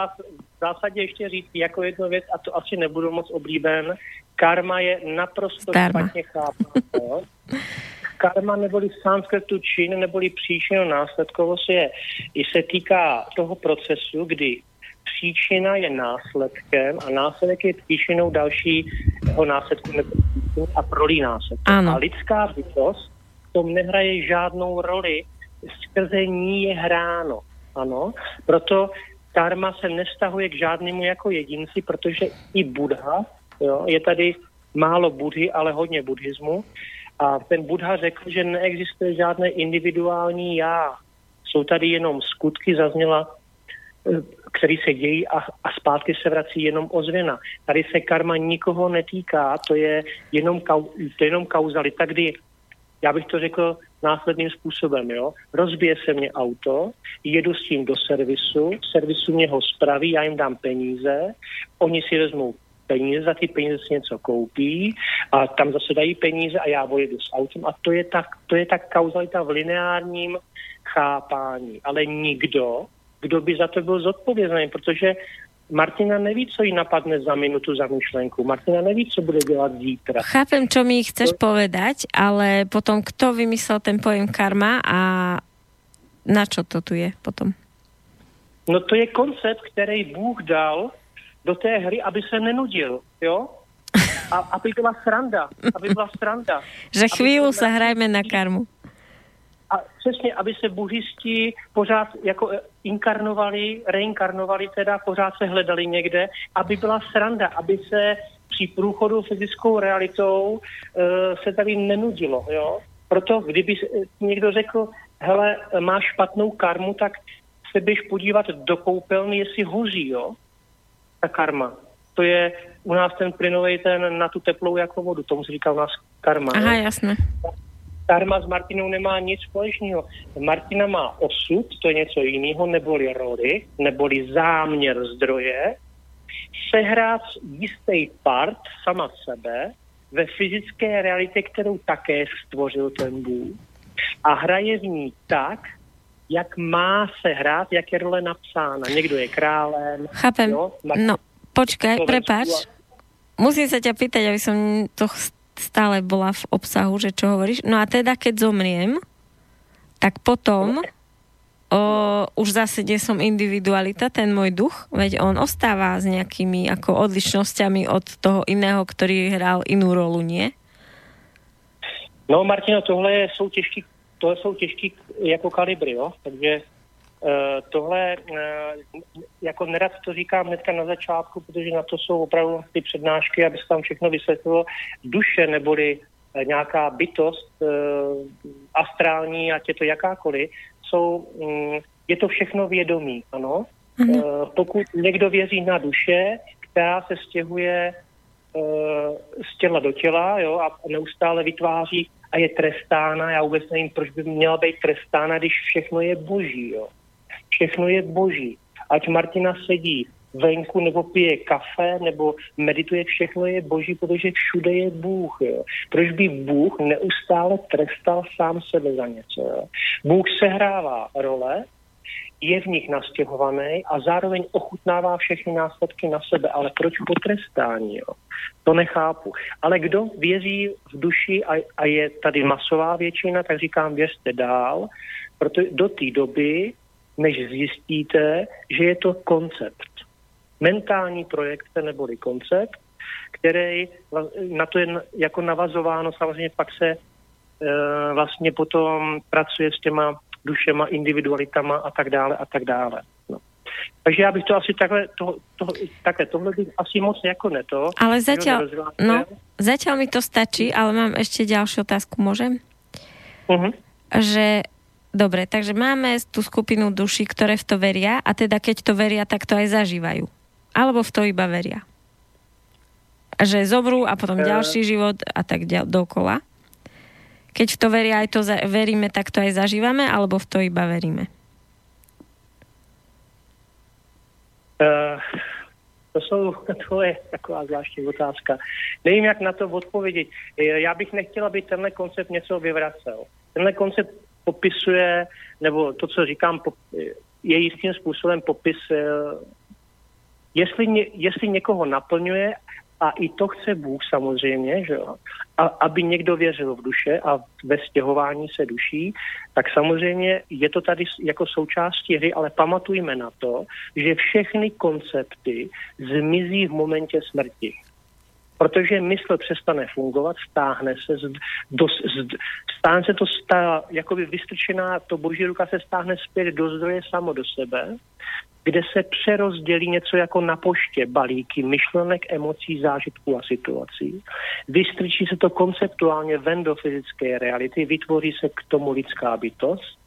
zásadě ještě říct jako jednu věc, a to asi nebudu moc oblíben. Karma je naprosto Karma. špatně chápáno. Karma neboli v sanskritu čin, neboli příčinu následkovost je, i se týká toho procesu, kdy příčina je následkem a následek je příčinou dalšího následku a prolí následku. Ano. A lidská bytost v tom nehraje žádnou roli, skrze ní je hráno. Ano, proto karma se nestahuje k žádnému jako jedinci, protože i Buddha, jo, je tady málo Budhy, ale hodně buddhismu. A ten Buddha řekl, že neexistuje žádné individuální já. Jsou tady jenom skutky, zazněla který se dějí a, a zpátky se vrací jenom ozvěna. Tady se karma nikoho netýká, to je jenom, kau, to je jenom kauzalita, kdy já bych to řekl následným způsobem, jo. Rozbije se mě auto, jedu s tím do servisu, servisu mě ho spraví, já jim dám peníze, oni si vezmou peníze, za ty peníze si něco koupí a tam zase dají peníze a já vojedu s autem a to je tak, to je tak kauzalita v lineárním chápání. Ale nikdo kdo by za to byl zodpovědný, protože Martina neví, co jí napadne za minutu za myšlenku. Martina neví, co bude dělat zítra. Chápem, čo mi chceš to... povedať, ale potom kto vymyslel ten pojem karma a na čo to tu je potom? No to je koncept, který Bůh dal do té hry, aby se nenudil, jo? A aby byla sranda, aby byla sranda. Že chvíľu sa hrajme na karmu a přesně, aby se buddhisti pořád jako eh, inkarnovali, reinkarnovali teda, pořád se hledali někde, aby byla sranda, aby se při průchodu fyzickou realitou uh, se tady nenudilo, jo. Proto kdyby někdo řekl, hele, máš špatnou karmu, tak se běž podívat do koupelny, jestli hoří, jo, ta karma. To je u nás ten plynový ten na tu teplou jako vodu, tomu se říká u nás karma. Aha, jo? jasné. Karma s Martinou nemá nic společného. Martina má osud, to je něco jiného, neboli roli, neboli záměr zdroje, sehrát jistý part sama sebe ve fyzické realitě, kterou také stvořil ten Bůh. A hraje v ní tak, jak má se hrát, jak je role napsána. Někdo je králem. Chápem. Jo? No, počkej, prepáč. Musím sa ťa pýtať, aby som to stále bola v obsahu, že čo hovoríš. No a teda, keď zomriem, tak potom o, už zase nie som individualita, ten môj duch, veď on ostáva s nejakými ako odlišnosťami od toho iného, ktorý hral inú rolu, nie? No Martino, tohle jsou těžký, tohle jsou těžký jako kalibry, jo? takže tohle, uh, jako nerad to říkám hnedka na začátku, protože na to jsou opravdu ty přednášky, aby se tam všechno vysvětlilo. Duše neboli uh, nějaká bytost astrální, ať je to jakákoliv, jsou, um, je to všechno vědomí, ano. Uh, pokud někdo věří na duše, která se stěhuje z těla do těla jo, a neustále vytváří a je trestána. Já vůbec nevím, proč by měla být trestána, když všechno je boží. Jo. Všechno je boží. Ať Martina sedí venku nebo pije kafe nebo medituje, všechno je boží, protože všude je Bůh. Jo. Proč by Bůh neustále trestal sám sebe za něco? Jo. Bůh sehrává role, je v nich nastěhovaný a zároveň ochutnává všechny následky na sebe. Ale proč potrestání? Jo? To nechápu. Ale kdo věří v duši a, a je tady masová většina, tak říkám, věřte dál, protože do té doby, než zjistíte, že je to koncept. Mentální projekce neboli koncept, který na to je jako navazováno, samozřejmě pak se e, vlastně potom pracuje s těma dušema, individualitama a tak dále a tak dále. No. Takže já bych to asi takhle, to, to, takhle, tohle bych asi moc jako neto. Ale zatiaľ, no, zatiaľ mi to stačí, ale mám ešte ďalšiu otázku, môžem? Uh-huh. Že, dobre, takže máme tú skupinu duší, ktoré v to veria a teda keď to veria, tak to aj zažívajú. Alebo v to iba veria. Že zobrú a potom uh, ďalší život a tak dokola keď v to veria, aj to za, veríme, tak to aj zažívame, alebo v to iba veríme? Uh, to, jsou, to je taková zvláštní otázka. Nevím, jak na to odpovědět. Já bych nechtěla, aby tenhle koncept něco vyvracel. Tenhle koncept popisuje, nebo to, co říkám, je jistým způsobem popis, eh, jestli, ně, jestli někoho naplňuje a i to chce Bůh samozřejmě, že jo? A, aby někdo věřil v duše a ve stěhování se duší, tak samozřejmě je to tady jako součástí hry, ale pamatujme na to, že všechny koncepty zmizí v momentě smrti. Protože mysl přestane fungovat, stáhne se, z, do, z, stáhne se to, stá, jakoby vystrčená, to boží ruka se stáhne zpět do zdroje samo do sebe kde se přerozdělí něco jako na poště balíky myšlenek, emocí, zážitků a situací. Vystrčí se to konceptuálně ven do fyzické reality, vytvoří se k tomu lidská bytost,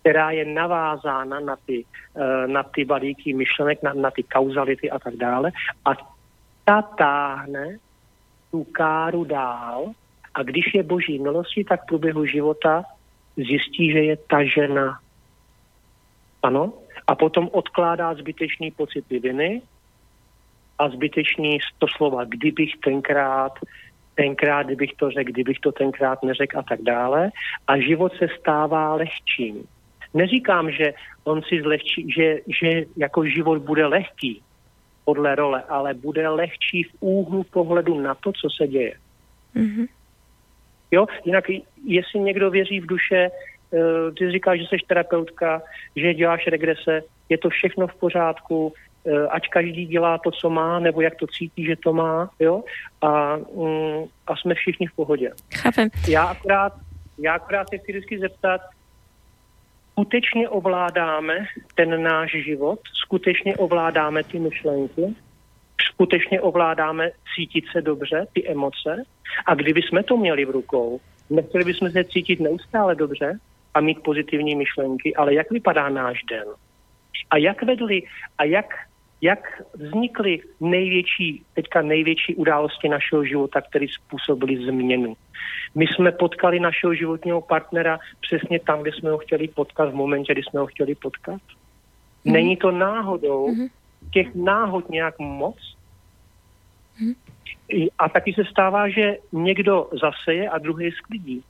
která je navázána na ty, eh, na ty balíky myšlenek, na, na ty kauzality a tak dále. A ta táhne tu káru dál a když je boží milostí, tak v průběhu života zjistí, že je ta žena. Ano, a potom odkládá zbytečný pocity viny a zbytečný to slova, kdybych tenkrát, tenkrát, kdybych to řekl, kdybych to tenkrát neřekl a tak dále. A život se stává lehčím. Neříkám, že on si zlehčí, že, že jako život bude lehký podle role, ale bude lehčí v úhlu pohledu na to, co se děje. Mm-hmm. Jo, jinak jestli někdo věří v duše, Eh, ty říkáš, že jsi terapeutka, že děláš regrese, je to všechno v pořádku, eh, ať každý dělá to, co má, nebo jak to cítí, že to má, jo, a, mm, a jsme všichni v pohodě. Chápem. Já akorát, já akorát se chci vždycky zeptat, skutečně ovládáme ten náš život, skutečně ovládáme ty myšlenky, skutečně ovládáme cítit se dobře, ty emoce. A kdyby jsme to měli v rukou, nechtěli bychom se cítit neustále dobře, a mít pozitivní myšlenky, ale jak vypadá náš den? A jak vedli, a jak, jak vznikly největší, teďka největší události našeho života, které způsobily změnu? My jsme potkali našeho životního partnera přesně tam, kde jsme ho chtěli potkat, v momentě, kdy jsme ho chtěli potkat. Mm. Není to náhodou, mm. těch náhod nějak moc. Mm. A taky se stává, že někdo zaseje a druhý sklidí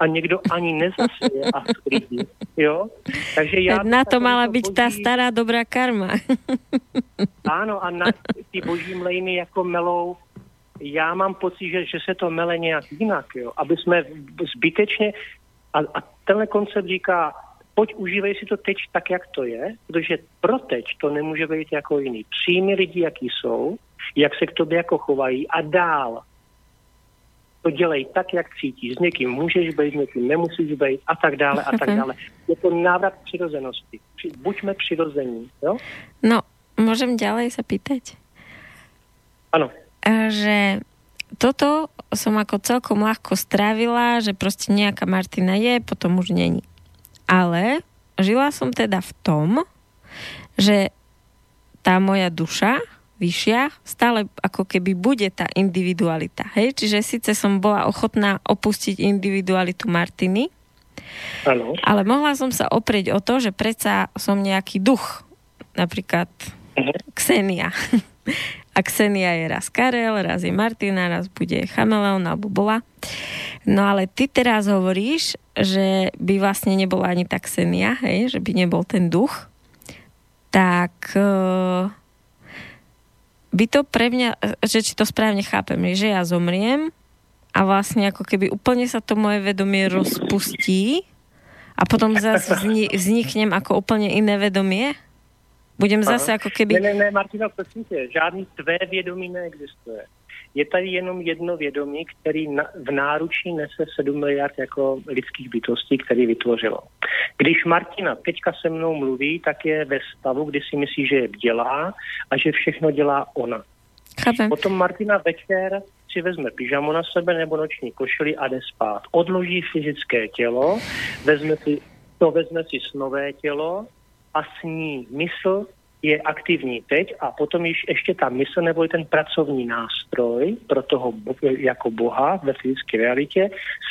a někdo ani nezasije a sklidí. Jo? Takže já na to mala být boží... ta stará dobrá karma. ano, a na ty boží mlejny jako melou já mám pocit, že, že se to mele nějak jinak, jo? aby jsme zbytečně, a, a tenhle koncept říká, pojď užívej si to teď tak, jak to je, protože pro teď to nemůže být jako jiný. Přijmi lidi, jaký jsou, jak se k tobě jako chovají a dál. To dělej tak, jak cítíš. S někým můžeš být, s někým nemusíš být a tak dále a tak dále. Je to návrat přirozenosti. Buďme přirození, jo? No, můžem ďalej se pýtať? Ano. Že toto som ako celkom ľahko strávila, že prostě nejaká Martina je, potom už není. Ale žila som teda v tom, že tá moja duša vyššia, stále ako keby bude tá individualita. Hej? Čiže síce som bola ochotná opustiť individualitu Martiny, ano. ale mohla som sa oprieť o to, že predsa som nejaký duch. Napríklad uh-huh. Ksenia. A Ksenia je raz Karel, raz je Martina, raz bude Chameleon alebo bola. No ale ty teraz hovoríš, že by vlastne nebola ani tak Ksenia, hej, že by nebol ten duch. Tak uh, by to pre mňa, že či to správne chápem, že ja zomriem a vlastne ako keby úplne sa to moje vedomie rozpustí a potom zase vzniknem ako úplne iné vedomie? Budem Aha. zase jako keby... Ne, ne, ne, Martina, prosím tě, žádný tvé vědomí neexistuje. Je tady jenom jedno vědomí, který na, v náručí nese 7 miliard jako lidských bytostí, který vytvořilo. Když Martina teďka se mnou mluví, tak je ve stavu, kdy si myslí, že je dělá a že všechno dělá ona. Chápem. Potom Martina večer si vezme pyžamo na sebe nebo noční košili a jde spát. Odloží fyzické tělo, vezme si, to vezme si snové tělo a sní. Mysl je aktivní teď a potom již ještě ta mysl nebo ten pracovní nástroj pro toho jako boha ve fyzické realitě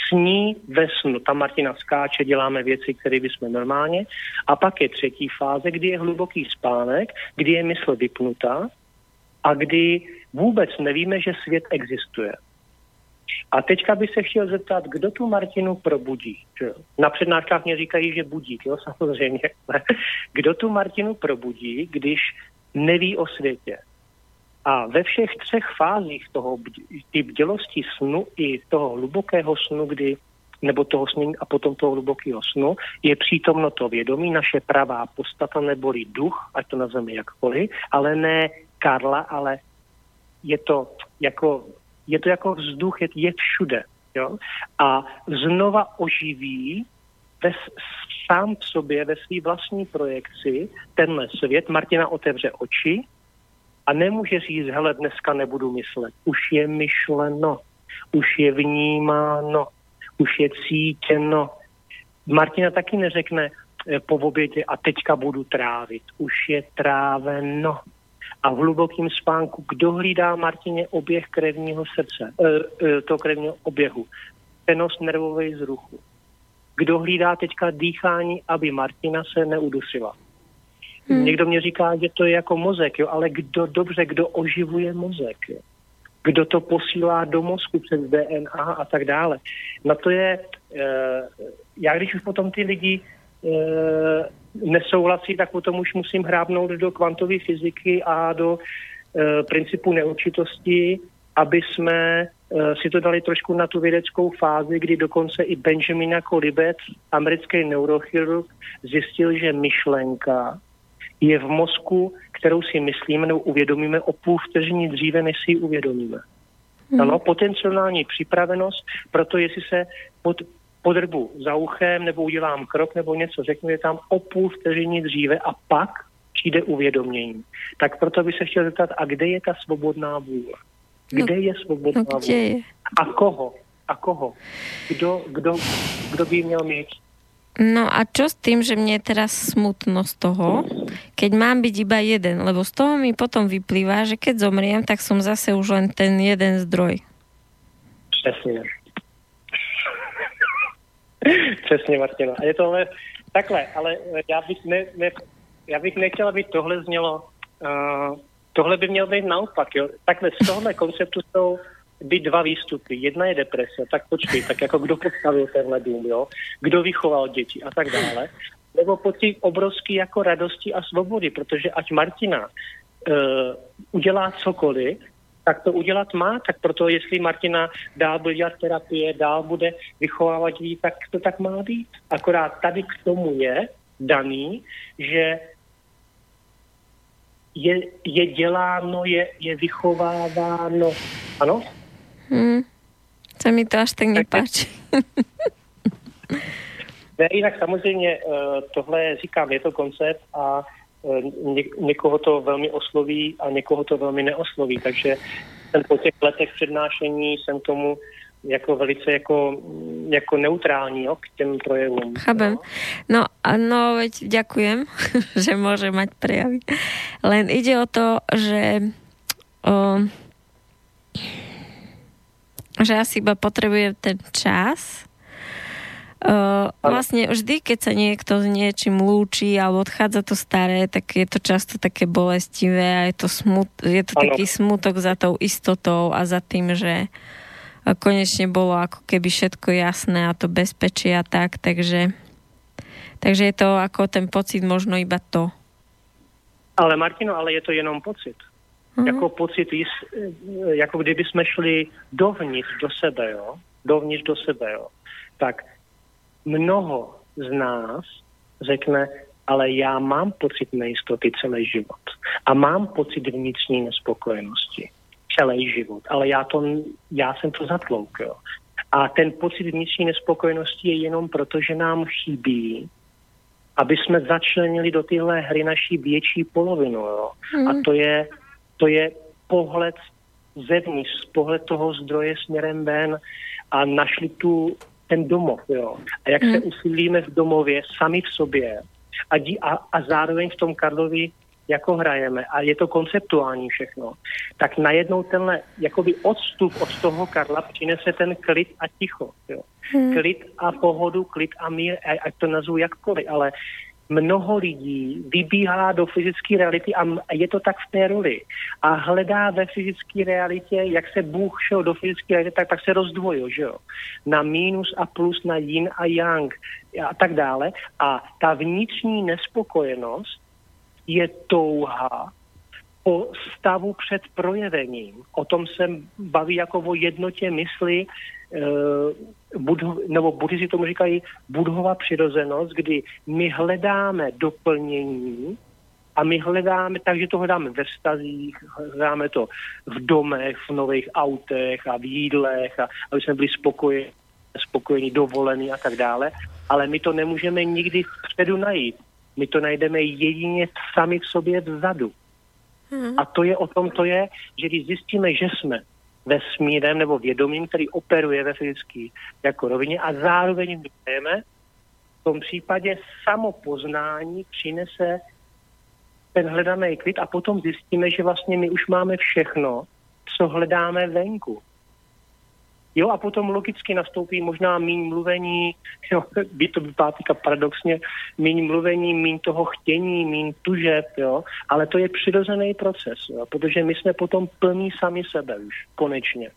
sní ve snu. Tam Martina skáče, děláme věci, které bychom normálně. A pak je třetí fáze, kdy je hluboký spánek, kdy je mysl vypnutá a kdy vůbec nevíme, že svět existuje. A teďka bych se chtěl zeptat, kdo tu Martinu probudí? Na přednáškách mě říkají, že budí, jo, samozřejmě. Kdo tu Martinu probudí, když neví o světě? A ve všech třech fázích toho, ty bdělosti snu i toho hlubokého snu, kdy nebo toho snění a potom toho hlubokého snu, je přítomno to vědomí, naše pravá postata neboli duch, ať to nazveme jakkoliv, ale ne Karla, ale je to jako je to jako vzduch, je, je všude. Jo? A znova oživí ve, sám v sobě, ve své vlastní projekci, tenhle svět. Martina otevře oči a nemůže říct, hele, dneska nebudu myslet. Už je myšleno, už je vnímáno, už je cítěno. Martina taky neřekne eh, po obědě a teďka budu trávit. Už je tráveno a v hlubokém spánku, kdo hlídá Martině oběh krevního srdce, e, to krevního oběhu, přenos nervový zruchu. Kdo hlídá teďka dýchání, aby Martina se neudusila. Hmm. Někdo mě říká, že to je jako mozek, jo, ale kdo dobře, kdo oživuje mozek, jo? kdo to posílá do mozku přes DNA a tak dále. Na to je, e, já když už potom ty lidi nesouhlasí, tak potom už musím hrábnout do kvantové fyziky a do e, principu neurčitosti, aby jsme e, si to dali trošku na tu vědeckou fázi, kdy dokonce i Benjamin jako Libet, americký neurochirurg, zjistil, že myšlenka je v mozku, kterou si myslíme nebo uvědomíme o půl vteřiny dříve, než si ji uvědomíme. Hmm. Ano, potenciální připravenost, proto jestli se pod, podrbu za uchem nebo udělám krok nebo něco řeknu, je tam o půl vteřiny dříve a pak přijde uvědomění. Tak proto by se chtěl zeptat, a kde je ta svobodná vůle? Kde no, je svobodná no, kde vůle? Je? A koho? A koho? Kdo, kdo, kdo by měl mít? No a čo s tým, že mne je teraz smutno z toho, keď mám byť iba jeden, lebo z toho mi potom vyplýva, že keď zomriem, tak som zase už len ten jeden zdroj. Přesně. Přesně, Martina. A je to ale takhle, ale já bych, ne, ne, já bych nechtěl, aby tohle znělo, uh, tohle by mělo být naopak, jo. Takhle z tohle konceptu jsou být dva výstupy. Jedna je deprese, tak počkej, tak jako kdo postavil tenhle dům, jo? Kdo vychoval děti a tak dále. Nebo pocit obrovský jako radosti a svobody, protože ať Martina uh, udělá cokoliv, tak to udělat má, tak proto jestli Martina dál bude dělat terapie, dál bude vychovávat děti, tak to tak má být. Akorát tady k tomu je daný, že je, je děláno, je, je vychováváno. Ano? Hmm. Se mi to až tak nepáčí. ne, jinak samozřejmě eh, tohle, říkám, je to koncept a ně, někoho to velmi osloví a někoho to velmi neosloví, takže ten po těch letech přednášení jsem tomu jako velice jako, jako neutrální jo, k těm projevům. Chápem. No, no veď ďakujem, že môže mať prejavy. Len ide o to, že o, že asi iba potrebuje ten čas Uh, vlastne vždy, keď sa niekto s niečím lúči alebo odchádza to staré, tak je to často také bolestivé a je to, smut, je to taký smutok za tou istotou a za tým, že konečne bolo ako keby všetko jasné a to bezpečie a tak, takže, takže je to ako ten pocit možno iba to. Ale Martino, ale je to jenom pocit. Mm-hmm. Jako pocit, jako kdyby jsme šli dovnitř do sebe, jo? Dovnitř do sebe, jo? Tak mnoho z nás řekne, ale já mám pocit nejistoty celý život. A mám pocit vnitřní nespokojenosti celý život. Ale já, to, já jsem to zatloukl. A ten pocit vnitřní nespokojenosti je jenom proto, že nám chybí, aby jsme začlenili do tyhle hry naší větší polovinu. Jo. Hmm. A to je, to je pohled zevnitř, pohled toho zdroje směrem ven a našli tu ten domov. Jo. A jak hmm. se usilíme v domově sami v sobě a, dí, a, a zároveň v tom Karlovi jako hrajeme a je to konceptuální všechno, tak najednou tenhle jakoby odstup od toho Karla přinese ten klid a ticho. Jo. Hmm. Klid a pohodu, klid a mír, ať to nazvu jakkoliv, ale mnoho lidí vybíhá do fyzické reality a je to tak v té roli. A hledá ve fyzické realitě, jak se Bůh šel do fyzické reality, tak, tak se rozdvojil, že jo? Na minus a plus, na yin a yang a tak dále. A ta vnitřní nespokojenost je touha po stavu před projevením. O tom se baví jako o jednotě mysli, budho, nebo buddhisti tomu říkají budhova přirozenost, kdy my hledáme doplnění a my hledáme, takže to hledáme ve vztazích, hledáme to v domech, v nových autech a v jídlech, a aby jsme byli spokojeni, spokojení, dovolení a tak dále, ale my to nemůžeme nikdy vpředu najít. My to najdeme jedině sami v sobě vzadu. Hmm. A to je o tom, to je, že když zjistíme, že jsme vesmírem nebo vědomím, který operuje ve fyzické jako rovině a zároveň jdeme, v tom případě samopoznání přinese ten hledaný klid a potom zjistíme, že vlastně my už máme všechno, co hledáme venku. Jo, a potom logicky nastoupí možná míň mluvení, jo, by to vypadá paradoxně, míň mluvení, míň toho chtění, míň tužeb, jo, ale to je přirozený proces, jo, protože my jsme potom plní sami sebe už, konečně.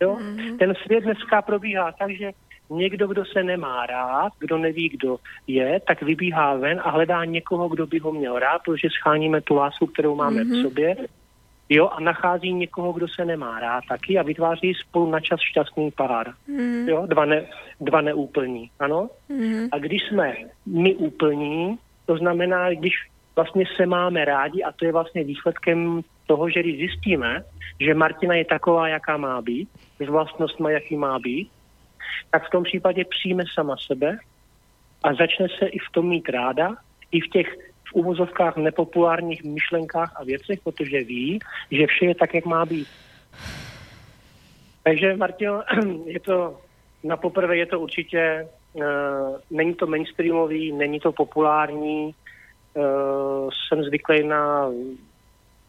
Jo? Mm-hmm. Ten svět dneska probíhá tak, že někdo, kdo se nemá rád, kdo neví, kdo je, tak vybíhá ven a hledá někoho, kdo by ho měl rád, protože scháníme tu lásku, kterou máme mm-hmm. v sobě jo, a nachází někoho, kdo se nemá rád taky a vytváří spolu na čas šťastný pár. Mm. Jo, dva, ne, dva neúplní, ano. Mm. A když jsme my úplní, to znamená, když vlastně se máme rádi a to je vlastně výsledkem toho, že když zjistíme, že Martina je taková, jaká má být, s vlastnostmi, jaký má být, tak v tom případě přijme sama sebe a začne se i v tom mít ráda, i v těch v uvozovkách nepopulárních myšlenkách a věcech, protože ví, že vše je tak, jak má být. Takže, Martin, je to, na poprvé je to určitě, uh, není to mainstreamový, není to populární, uh, jsem zvyklý na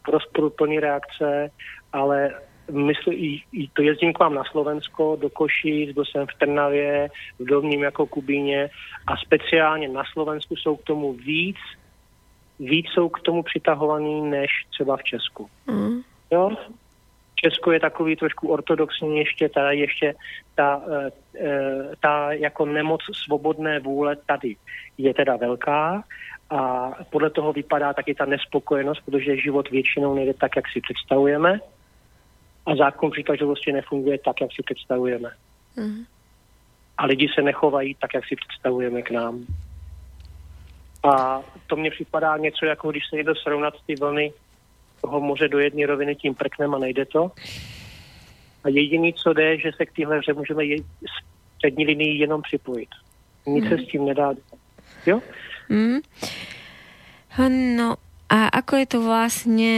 rozporuplný reakce, ale myslím, to jezdím k vám na Slovensko, do Košic, byl jsem v Trnavě, v Dolním jako Kubíně a speciálně na Slovensku jsou k tomu víc víc jsou k tomu přitahovaný než třeba v Česku. Mm. Jo? Česko je takový trošku ortodoxní ještě, ta, ještě ta, eh, eh, ta jako nemoc svobodné vůle tady je teda velká a podle toho vypadá taky ta nespokojenost, protože život většinou nejde tak, jak si představujeme. A zákon přitažlivosti nefunguje tak, jak si představujeme. Mm. A lidi se nechovají tak, jak si představujeme k nám. A to mně připadá něco, jako když se jde srovnat ty vlny toho moře do jedné roviny tím prknem a nejde to. A jediný, co jde, že se k téhle hře můžeme je, střední linii jenom připojit. Nic mm. se s tím nedá. Jo? Mm. No a ako je to vlastne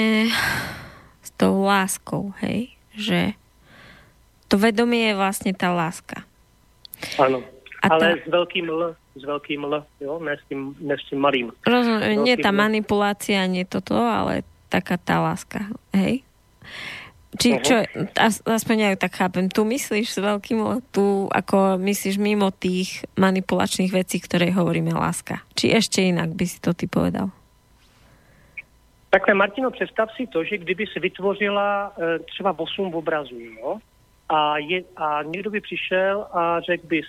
s tou láskou, hej? Že to vedomie je vlastne tá láska. Áno, ale tá... s veľkým L, s veľkým L, jo? Ne, s tým, ne s tým malým. Rozumiem, nie tá manipulácia, nie toto, ale taká tá láska, hej? Či čo, aspoň ja tak chápem, tu myslíš s veľkým, tu ako myslíš mimo tých manipulačných vecí, ktoré hovoríme láska. Či ešte inak by si to ty povedal? Takhle, Martino, představ si to, že kdyby si vytvořila e, třeba 8 obrazů, jo? A, je, a někdo by přišel a řekl by,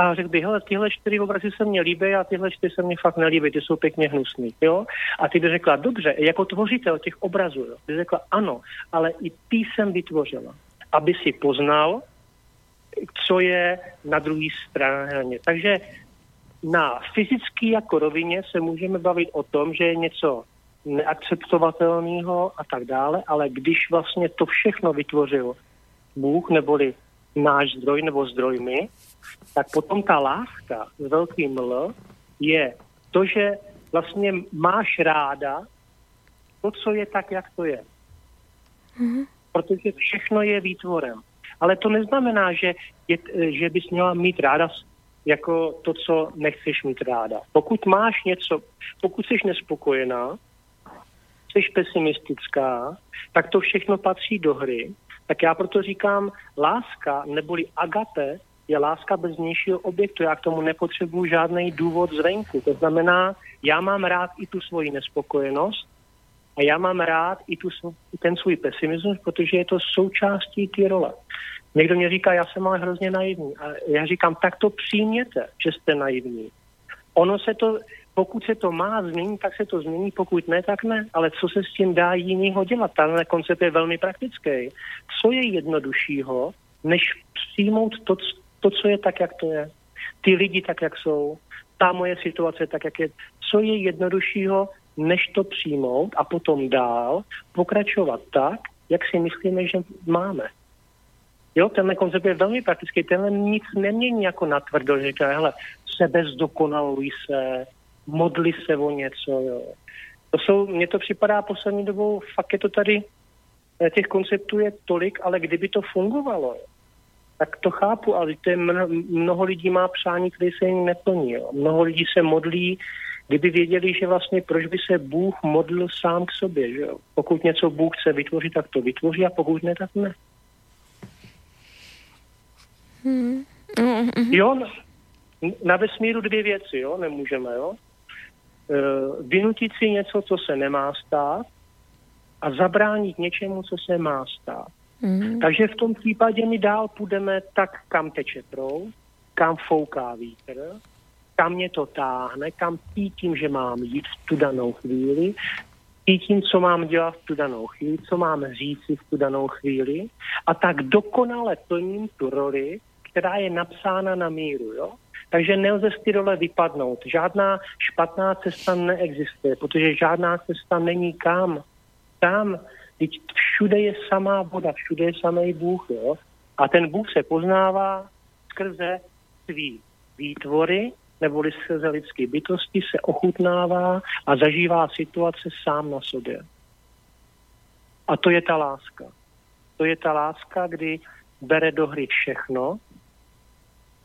a řekl by, hele, tyhle čtyři obrazy se mně líbí a tyhle čtyři se mně fakt nelíbí, ty jsou pěkně hnusný, jo? A ty by řekla, dobře, jako tvořitel těch obrazů, jo? By řekla, ano, ale i ty jsem vytvořila, aby si poznal, co je na druhé straně. Takže na fyzický jako rovině se můžeme bavit o tom, že je něco neakceptovatelného a tak dále, ale když vlastně to všechno vytvořil Bůh neboli náš zdroj nebo zdroj my, tak potom ta láska s velkým L je to, že vlastně máš ráda to, co je tak, jak to je. Mm-hmm. Protože všechno je výtvorem. Ale to neznamená, že, je, že bys měla mít ráda jako to, co nechceš mít ráda. Pokud máš něco, pokud jsi nespokojená, jsi pesimistická, tak to všechno patří do hry. Tak já proto říkám, láska neboli agape je láska bez vnějšího objektu. Já k tomu nepotřebuji žádný důvod zvenku. To znamená, já mám rád i tu svoji nespokojenost a já mám rád i tu, ten svůj pesimismus, protože je to součástí té role. Někdo mě říká, já jsem ale hrozně naivní. A já říkám, tak to přijměte, že jste naivní. Ono se to, pokud se to má změnit, tak se to změní, pokud ne, tak ne. Ale co se s tím dá jinýho dělat? Tenhle koncept je velmi praktický. Co je jednoduššího, než přijmout to, to, co je tak, jak to je. Ty lidi tak, jak jsou. Ta moje situace tak, jak je. Co je jednoduššího, než to přijmout a potom dál pokračovat tak, jak si myslíme, že máme. Jo, tenhle koncept je velmi praktický, tenhle nic nemění jako natvrdo, že říká, hele, sebe zdokonaluj se, modli se o něco, jo. To jsou, mně to připadá poslední dobou, fakt je to tady, eh, těch konceptů je tolik, ale kdyby to fungovalo, tak to chápu, ale to je mnoho, lidí má přání, které se jim neplní. Jo. Mnoho lidí se modlí, kdyby věděli, že vlastně proč by se Bůh modlil sám k sobě. Že jo. Pokud něco Bůh chce vytvořit, tak to vytvoří a pokud ne, tak ne. Hmm. Jo, na, na vesmíru dvě věci, jo, nemůžeme, jo. E, vynutit si něco, co se nemá stát a zabránit něčemu, co se má stát. Mm. Takže v tom případě my dál půjdeme tak, kam teče proud, kam fouká vítr, kam mě to táhne, kam cítím, že mám jít v tu danou chvíli, cítím, co mám dělat v tu danou chvíli, co mám říci v tu danou chvíli a tak dokonale plním tu roli, která je napsána na míru. Jo? Takže nelze z ty role vypadnout. Žádná špatná cesta neexistuje, protože žádná cesta není kam. Tam Teď všude je samá voda, všude je samý Bůh, jo? A ten Bůh se poznává skrze svý výtvory, neboli skrze lidské bytosti, se ochutnává a zažívá situace sám na sobě. A to je ta láska. To je ta láska, kdy bere do hry všechno,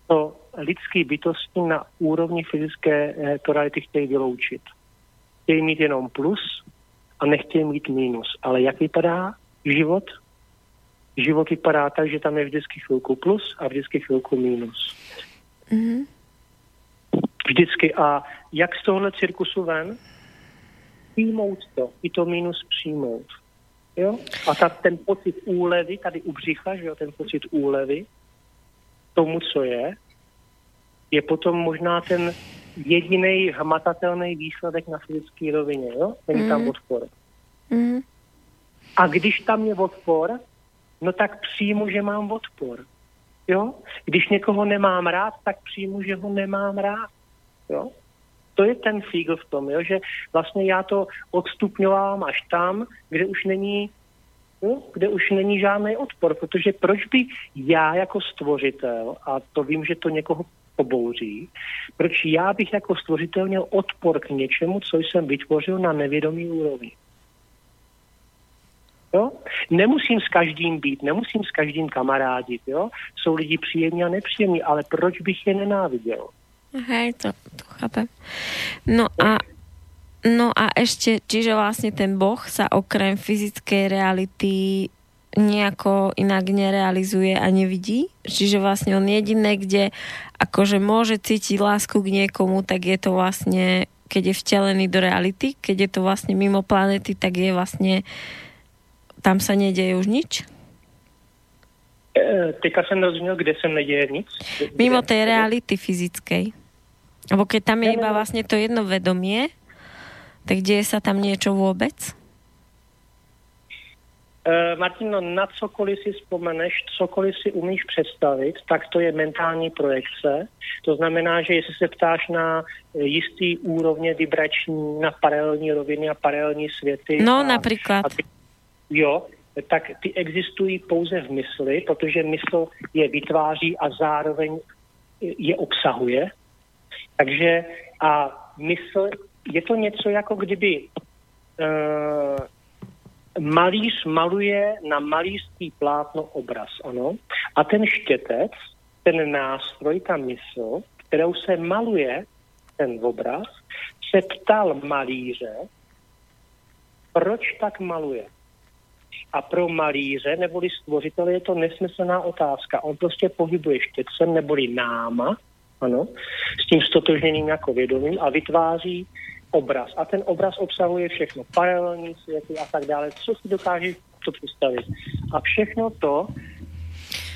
to lidský bytosti na úrovni fyzické reality chtějí vyloučit. Chtějí mít jenom plus a nechtějí mít mínus. Ale jak vypadá život? Život vypadá tak, že tam je vždycky chvilku plus a vždycky chvilku mínus. Mm-hmm. Vždycky. A jak z tohohle cirkusu ven? Přijmout to. I to mínus přijmout. Jo? A ta, ten pocit úlevy, tady u břicha, že jo, ten pocit úlevy tomu, co je, je potom možná ten jediný hmatatelný výsledek na fyzické rovině, jo? Není mm. tam mhm. odpor. Mm. A když tam je odpor, no tak přijmu, že mám odpor. Jo? Když někoho nemám rád, tak přijmu, že ho nemám rád. Jo? To je ten fígl v tom, jo? že vlastně já to odstupňovám až tam, kde už není no, kde už není žádný odpor, protože proč by já jako stvořitel, a to vím, že to někoho pobouří, proč já bych jako stvořitel měl odpor k něčemu, co jsem vytvořil na nevědomý úrovni. Jo? Nemusím s každým být, nemusím s každým kamarádit. Jo? Jsou lidi příjemní a nepříjemní, ale proč bych je nenáviděl? Hej, to, to chápem. No a No a ešte, čiže vlastne ten Boh sa okrem fyzickej reality nejako inak nerealizuje a nevidí. Čiže vlastne on jediné, kde akože môže cítiť lásku k niekomu, tak je to vlastne, keď je vtelený do reality, keď je to vlastne mimo planety, tak je vlastne tam sa nedeje už nič? E, teďka jsem rozuměl, kde se neděje nic. Mimo tej reality fyzickej. Lebo keď tam je iba vlastne to jedno vedomie, tak deje sa tam niečo vôbec? Uh, Martino, na cokoliv si vzpomeneš, cokoliv si umíš představit, tak to je mentální projekce. To znamená, že jestli se ptáš na jistý úrovně vibrační, na paralelní roviny a paralelní světy. No, a, například. A ty, jo, tak ty existují pouze v mysli, protože mysl je vytváří a zároveň je obsahuje. Takže a mysl je to něco jako kdyby uh, malíř maluje na malířský plátno obraz, ano. A ten štětec, ten nástroj, ta mysl, kterou se maluje ten obraz, se ptal malíře, proč tak maluje. A pro malíře neboli stvořitele je to nesmyslná otázka. On prostě pohybuje štětcem neboli náma, ano, s tím stotožněným jako vědomím a vytváří obraz. A ten obraz obsahuje všechno, paralelní světy a tak dále, co si dokáže to představit. A všechno to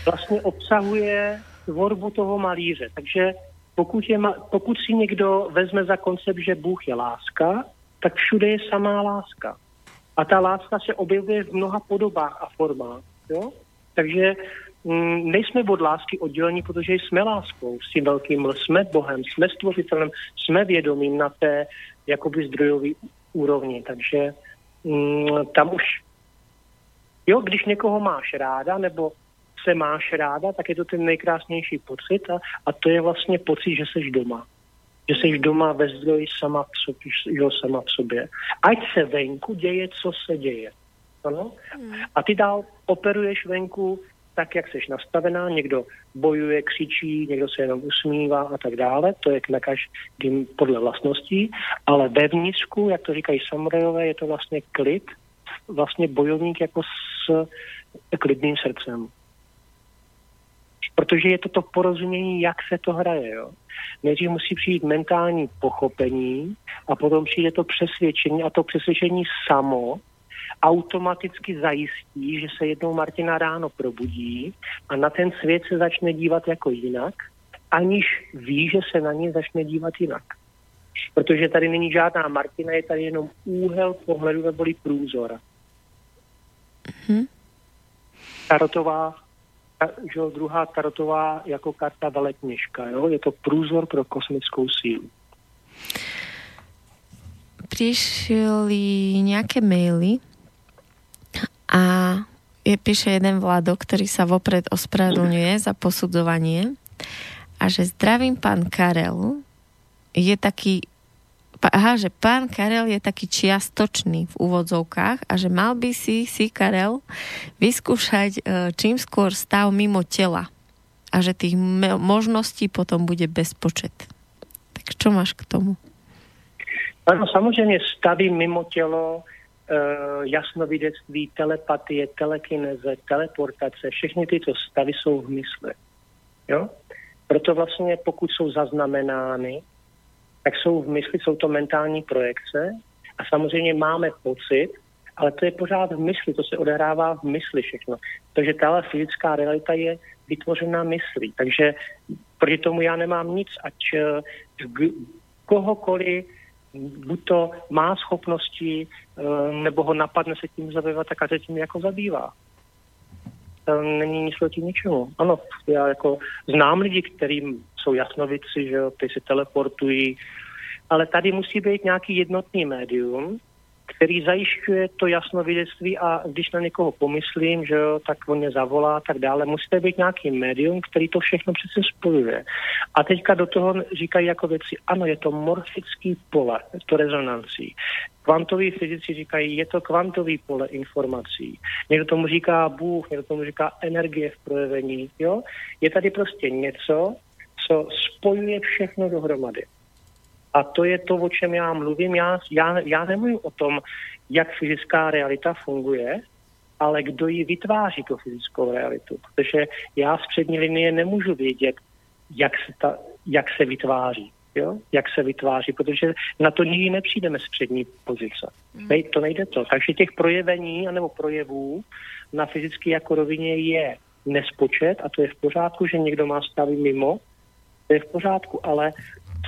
vlastně obsahuje tvorbu toho malíře. Takže pokud, je, pokud si někdo vezme za koncept, že Bůh je láska, tak všude je samá láska. A ta láska se objevuje v mnoha podobách a formách. Jo? Takže mm, nejsme od lásky oddělení, protože jsme láskou, s tím velkým jsme Bohem, jsme stvořitelem, jsme vědomím na té jakoby zdrojový úrovni. Takže mm, tam už, jo, když někoho máš ráda, nebo se máš ráda, tak je to ten nejkrásnější pocit a, a to je vlastně pocit, že jsi doma. Že jsi doma ve zdroji sama v sobě, jo, sama v sobě. Ať se venku děje, co se děje. Ano? Hmm. A ty dál operuješ venku tak, jak jsi nastavená, někdo bojuje, křičí, někdo se jenom usmívá a tak dále, to je na každým podle vlastností, ale vevnitřku, jak to říkají samurajové, je to vlastně klid, vlastně bojovník jako s klidným srdcem. Protože je to to porozumění, jak se to hraje. Jo? Nejdřív musí přijít mentální pochopení a potom přijde to přesvědčení a to přesvědčení samo automaticky zajistí, že se jednou Martina ráno probudí a na ten svět se začne dívat jako jinak, aniž ví, že se na ní začne dívat jinak. Protože tady není žádná Martina, je tady jenom úhel pohledu neboli průzor. Mm-hmm. Tarotová, že druhá tarotová jako karta veletněžka, jo? je to průzor pro kosmickou sílu. Přišly nějaké maily a je, píše jeden vládok, ktorý sa vopred ospravedlňuje za posudzovanie a že zdravím pán Karel je taký aha, že pán Karel je taký čiastočný v úvodzovkách a že mal by si si Karel vyskúšať e, čím skôr stav mimo tela a že tých možností potom bude bezpočet. Tak čo máš k tomu? Ano, samozřejmě stavy mimo tělo jasnovidectví, telepatie, telekineze, teleportace, všechny tyto stavy jsou v mysli. Jo? Proto vlastně, pokud jsou zaznamenány, tak jsou v mysli, jsou to mentální projekce a samozřejmě máme pocit, ale to je pořád v mysli, to se odehrává v mysli všechno. Takže tahle fyzická realita je vytvořená myslí. Takže proti tomu já nemám nic, ať uh, kohokoliv buď to má schopnosti, eh, nebo ho napadne se tím zabývat, tak a se tím jako zabývá. není nic proti ničemu. Ano, já jako znám lidi, kterým jsou jasnovici, že ty se teleportují, ale tady musí být nějaký jednotný médium, který zajišťuje to jasnovidectví a když na někoho pomyslím, že jo, tak on mě zavolá a tak dále. Musíte být nějaký médium, který to všechno přece spojuje. A teďka do toho říkají jako věci, ano, je to morfický pole, to rezonancí. Kvantoví fyzici říkají, je to kvantový pole informací. Někdo tomu říká Bůh, někdo tomu říká energie v projevení. Jo? Je tady prostě něco, co spojuje všechno dohromady. A to je to, o čem já mluvím. Já, já, já nemluvím o tom, jak fyzická realita funguje, ale kdo ji vytváří, tu fyzickou realitu. Protože já z přední linie nemůžu vědět, jak se, ta, jak se vytváří. Jo? Jak se vytváří, protože na to nikdy nepřijdeme z přední pozice. Mm. Nej, to nejde to. Takže těch projevení anebo projevů na fyzické jako rovině je nespočet a to je v pořádku, že někdo má stavy mimo, to je v pořádku, ale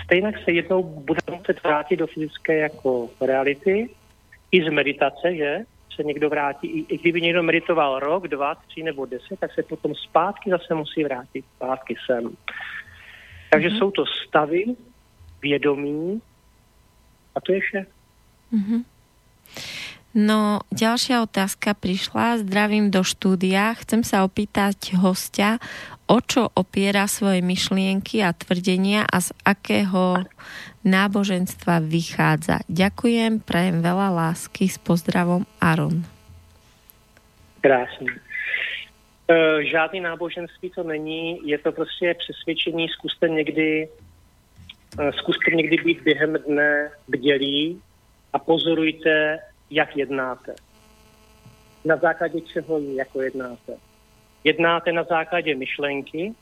stejně se jednou bude muset vrátit do fyzické jako reality, i z meditace, že se někdo vrátí, i, i kdyby někdo meditoval rok, dva, tři nebo deset, tak se potom zpátky zase musí vrátit zpátky sem. Takže mm-hmm. jsou to stavy, vědomí a to je vše. Mm-hmm. No, ďalšia otázka prišla. Zdravím do štúdia. Chcem sa opýtať hostia, o čo opiera svoje myšlienky a tvrdenia a z akého náboženstva vychádza. Ďakujem, prajem veľa lásky. S pozdravom Aron. Krásně. E, žádný náboženství to není, je to prostě přesvědčení, zkuste někdy, e, zkuste někdy být během dne bdělí a pozorujte, jak jednáte. Na základě čeho jako jednáte. Jednáte na základě myšlenky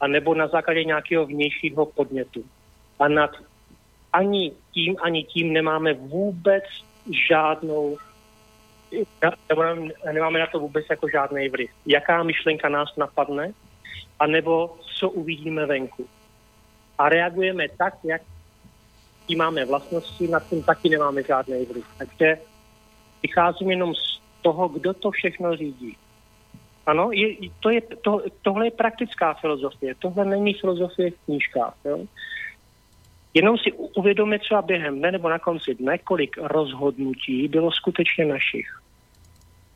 a nebo na základě nějakého vnějšího podnětu. A nad ani tím, ani tím nemáme vůbec žádnou nemáme na to vůbec jako žádný vliv. Jaká myšlenka nás napadne, anebo co uvidíme venku. A reagujeme tak, jak tím máme vlastnosti, nad tím taky nemáme žádný vliv. Takže vycházím jenom z toho, kdo to všechno řídí. Ano, je, to je, to, tohle je praktická filozofie, tohle není filozofie v knížkách. Jo? Jenom si uvědomit třeba během dne nebo na konci dne, kolik rozhodnutí bylo skutečně našich.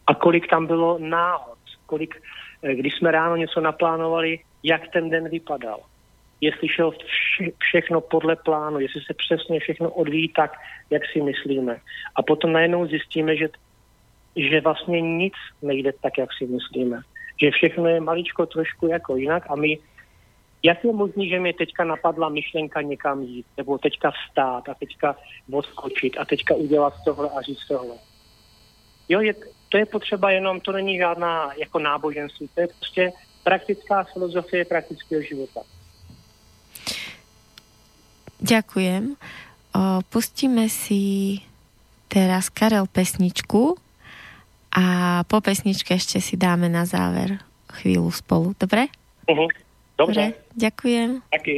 A kolik tam bylo náhod, kolik, eh, když jsme ráno něco naplánovali, jak ten den vypadal. Jestli šel vše, všechno podle plánu, jestli se přesně všechno odvíjí tak, jak si myslíme. A potom najednou zjistíme, že že vlastně nic nejde tak, jak si myslíme. Že všechno je maličko trošku jako jinak a my, jak je možné, že mi teďka napadla myšlenka někam jít, nebo teďka vstát a teďka odskočit a teďka udělat tohle a říct tohle. Jo, je, to je potřeba jenom, to není žádná jako náboženství, to je prostě praktická filozofie praktického života. Ďakujem. Pustíme si teraz Karel pesničku a po pesničke ešte si dáme na záver chvíľu spolu. Dobre? Uh-huh. Dobre. Dobre. Ďakujem. Taký.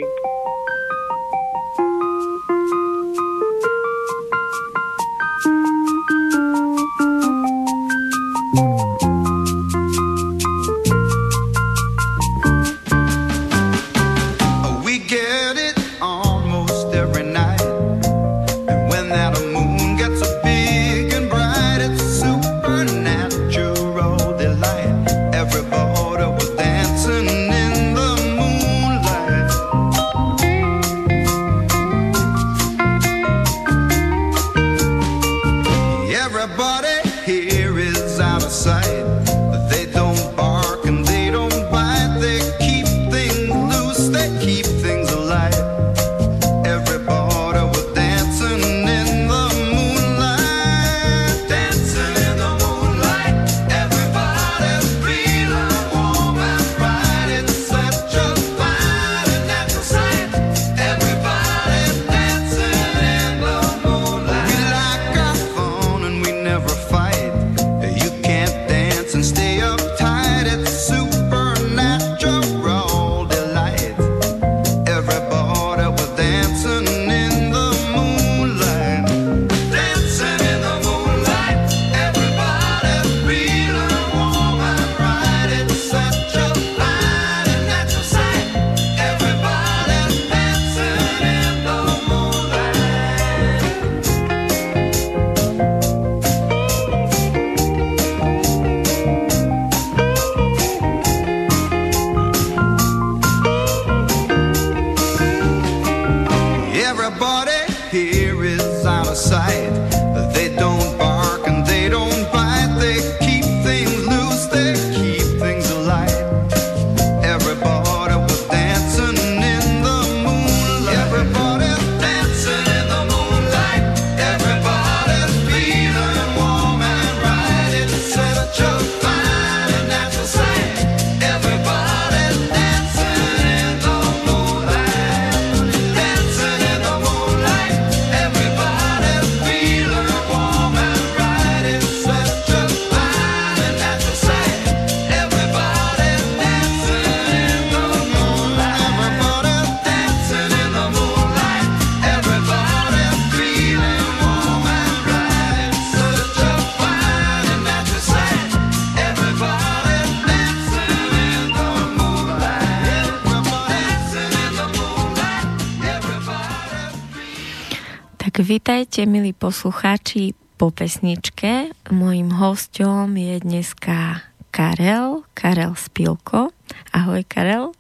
Vítajte, milí poslucháči, po pesničke. Mojím hosťom je dneska Karel, Karel Spilko. Ahoj, Karel.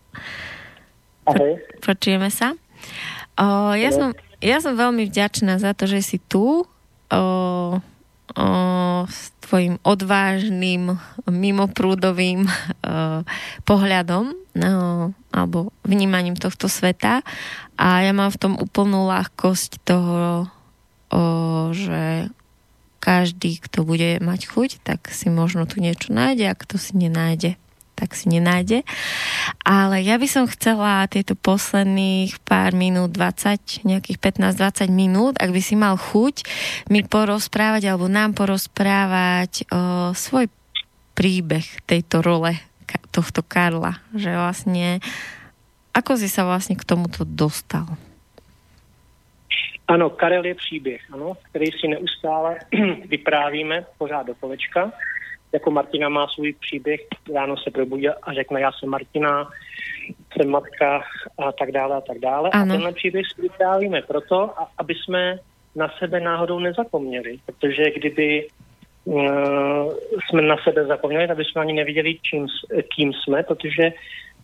Ahoj. Počujeme sa? O, ja, som, ja som veľmi vďačná za to, že si tu o, o, s tvojim odvážnym, mimoprúdovým o, pohľadom no, alebo vnímaním tohto sveta a ja mám v tom úplnú ľahkosť toho, o, že každý, kto bude mať chuť, tak si možno tu niečo nájde a kto si nenájde, tak si nenájde. Ale ja by som chcela tieto posledných pár minút, 20, nejakých 15-20 minút, ak by si mal chuť mi porozprávať alebo nám porozprávať o svoj príbeh tejto role tohto Karla, že vlastne ako si sa vlastne k tomuto dostal? Ano, Karel je příběh, ano, který si neustále vyprávíme pořád do kolečka. Jako Martina má svůj příběh, ráno se probudí a řekne, já jsem Martina, jsem matka a tak dále a tak dále. Ano. A tenhle příběh si vyprávíme proto, aby jsme na sebe náhodou nezapomněli, protože kdyby uh, jsme na sebe zapomněli, tak bychom ani neviděli, čím, kým jsme, protože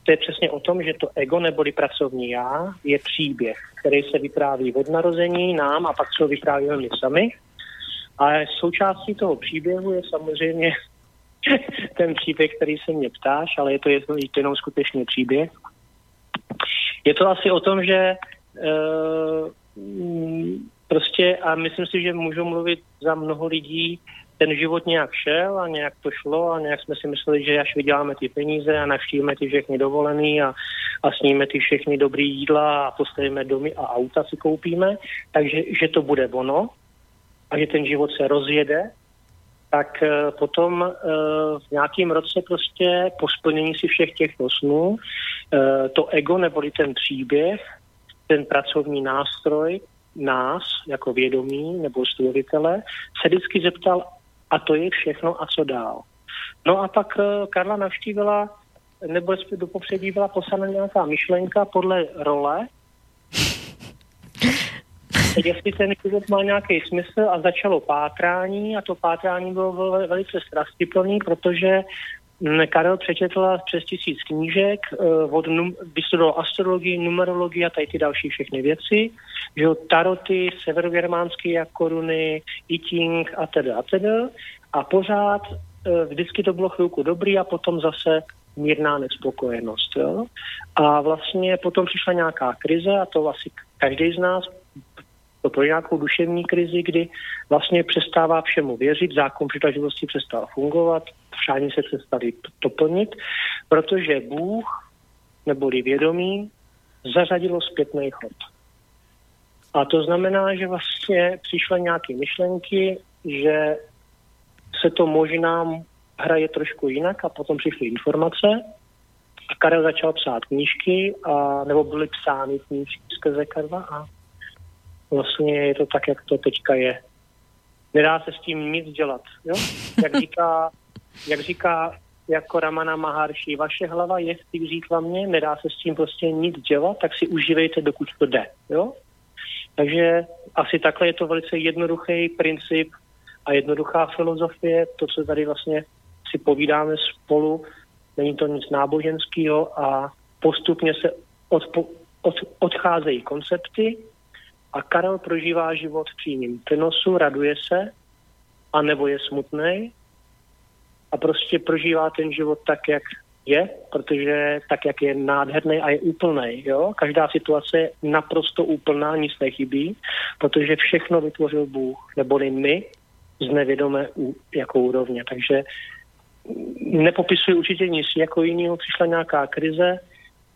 to je přesně o tom, že to ego neboli pracovní já je příběh, který se vypráví od narození nám a pak se ho vyprávíme my sami. A součástí toho příběhu je samozřejmě ten příběh, který se mě ptáš, ale je to jedno, jenom skutečně příběh. Je to asi o tom, že uh, prostě, a myslím si, že můžu mluvit za mnoho lidí, ten život nějak šel a nějak to šlo a nějak jsme si mysleli, že až vyděláme ty peníze a navštívíme ty všechny dovolený a, a sníme ty všechny dobrý jídla a postavíme domy a auta si koupíme, takže že to bude ono a že ten život se rozjede, tak eh, potom eh, v nějakém roce prostě po splnění si všech těchto snů eh, to ego neboli ten příběh, ten pracovní nástroj nás jako vědomí nebo stvořitele se vždycky zeptal, a to je všechno a co dál. No a pak eh, Karla navštívila, nebo do popředí byla poslana nějaká myšlenka podle role, jestli ten život má nějaký smysl a začalo pátrání a to pátrání bylo vel- velice strastiplný, protože Karel přečetla přes tisíc knížek, eh, od num- vystudoval astrologii, numerologii a tady ty další všechny věci, že taroty, severogermánské koruny, I a teda a teda a pořád eh, vždycky to bylo chvilku dobrý a potom zase mírná nespokojenost. Jo? A vlastně potom přišla nějaká krize a to asi každý z nás to pro nějakou duševní krizi, kdy vlastně přestává všemu věřit, zákon přitažlivosti přestal fungovat, přání se přestali doplnit, protože Bůh neboli vědomí zařadilo zpětný chod. A to znamená, že vlastně přišly nějaké myšlenky, že se to možná hraje trošku jinak a potom přišly informace a Karel začal psát knížky, a, nebo byly psány knížky skrze Karla a vlastně je to tak, jak to teďka je. Nedá se s tím nic dělat. Jo? Jak říká, jak říká jako Ramana Maharshi, vaše hlava je v těch mě, nedá se s tím prostě nic dělat, tak si užívejte, dokud to jde. Jo? Takže asi takhle je to velice jednoduchý princip a jednoduchá filozofie, to, co tady vlastně si povídáme spolu, není to nic náboženského a postupně se odpo, od, odcházejí koncepty, A Karel prožívá život v přímém přenosu, raduje se, anebo je smutný a prostě prožívá ten život tak, jak je, protože tak, jak je nádherný a je úplný. Jo? Každá situace je naprosto úplná, nic nechybí, protože všechno vytvořil Bůh, neboli my z nevědomé jako úrovně. Takže nepopisuji určitě nic jako jiného. Přišla nějaká krize,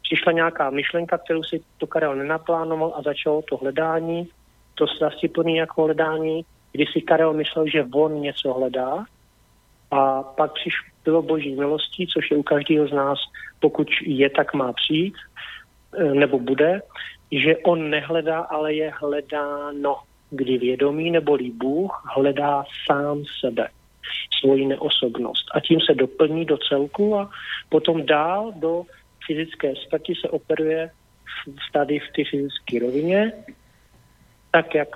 přišla nějaká myšlenka, kterou si to Karel nenaplánoval a začalo to hledání, to strastiplný jako hledání, kdy si Karel myslel, že on něco hledá a pak přišlo boží milostí, což je u každého z nás, pokud je, tak má přijít, e, nebo bude, že on nehledá, ale je hledáno, kdy vědomí neboli Bůh hledá sám sebe svoji neosobnost. A tím se doplní do celku a potom dál do fyzické stati se operuje tady v té fyzické rovině, tak, jak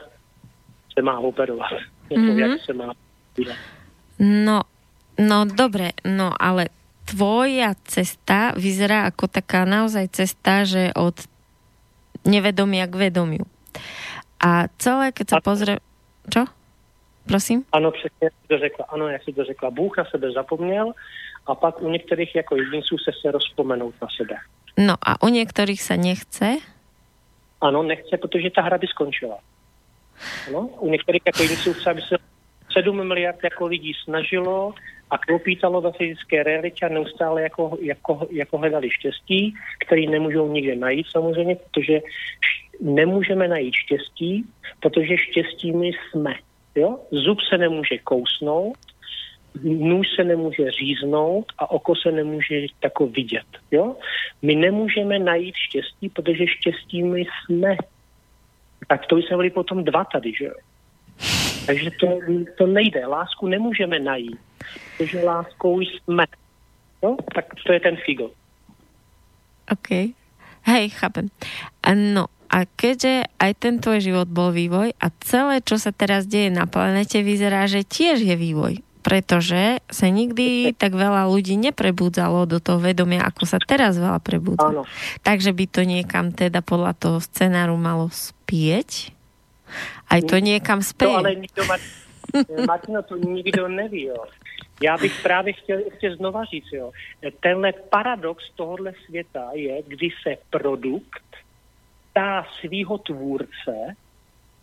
se má operovat. Mm-hmm. jak se má No, no dobre, no ale tvoja cesta vyzerá ako taká naozaj cesta, že od nevedomia k vedomiu. A celé, keď sa pozrie... Čo? Prosím? Ano, přesně to řekla. Ano, jak si to řekla. Bůh na sebe zapomněl a pak u některých jako jedinců se se rozpomenout na sebe. No a u některých se nechce? Ano, nechce, protože ta hra by skončila. Ano, u některých jako jedinců chce, aby se 7 miliard jako lidí snažilo a klopítalo ve fyzické realitě a neustále jako, jako, jako hledali štěstí, který nemůžou nikde najít samozřejmě, protože nemůžeme najít štěstí, protože štěstí my jsme. Jo? Zub se nemůže kousnout, nůž se nemůže říznout a oko se nemůže tako vidět. Jo? My nemůžeme najít štěstí, protože štěstí my jsme. Tak to jsme byli potom dva tady, že jo? Takže to, to nejde. Lásku nemůžeme najít, protože láskou jsme. No, tak to je ten figo. OK. Hej, chápem. No, a keďže aj ten tvoj život bol vývoj a celé, čo sa teraz deje na planete, vyzerá, že tiež je vývoj. Pretože sa nikdy tak veľa ľudí neprebudzalo do toho vedomia, ako sa teraz veľa prebudza. Áno. Takže by to niekam teda podľa toho scenáru malo spieť. Aj to niekam spieť. To ale nikdo, Martino, to nikdo neví, jo. Já bych právě chtěl ještě znova říct, jo. Tenhle paradox tohohle světa je, kdy se produkt ptá svýho tvůrce,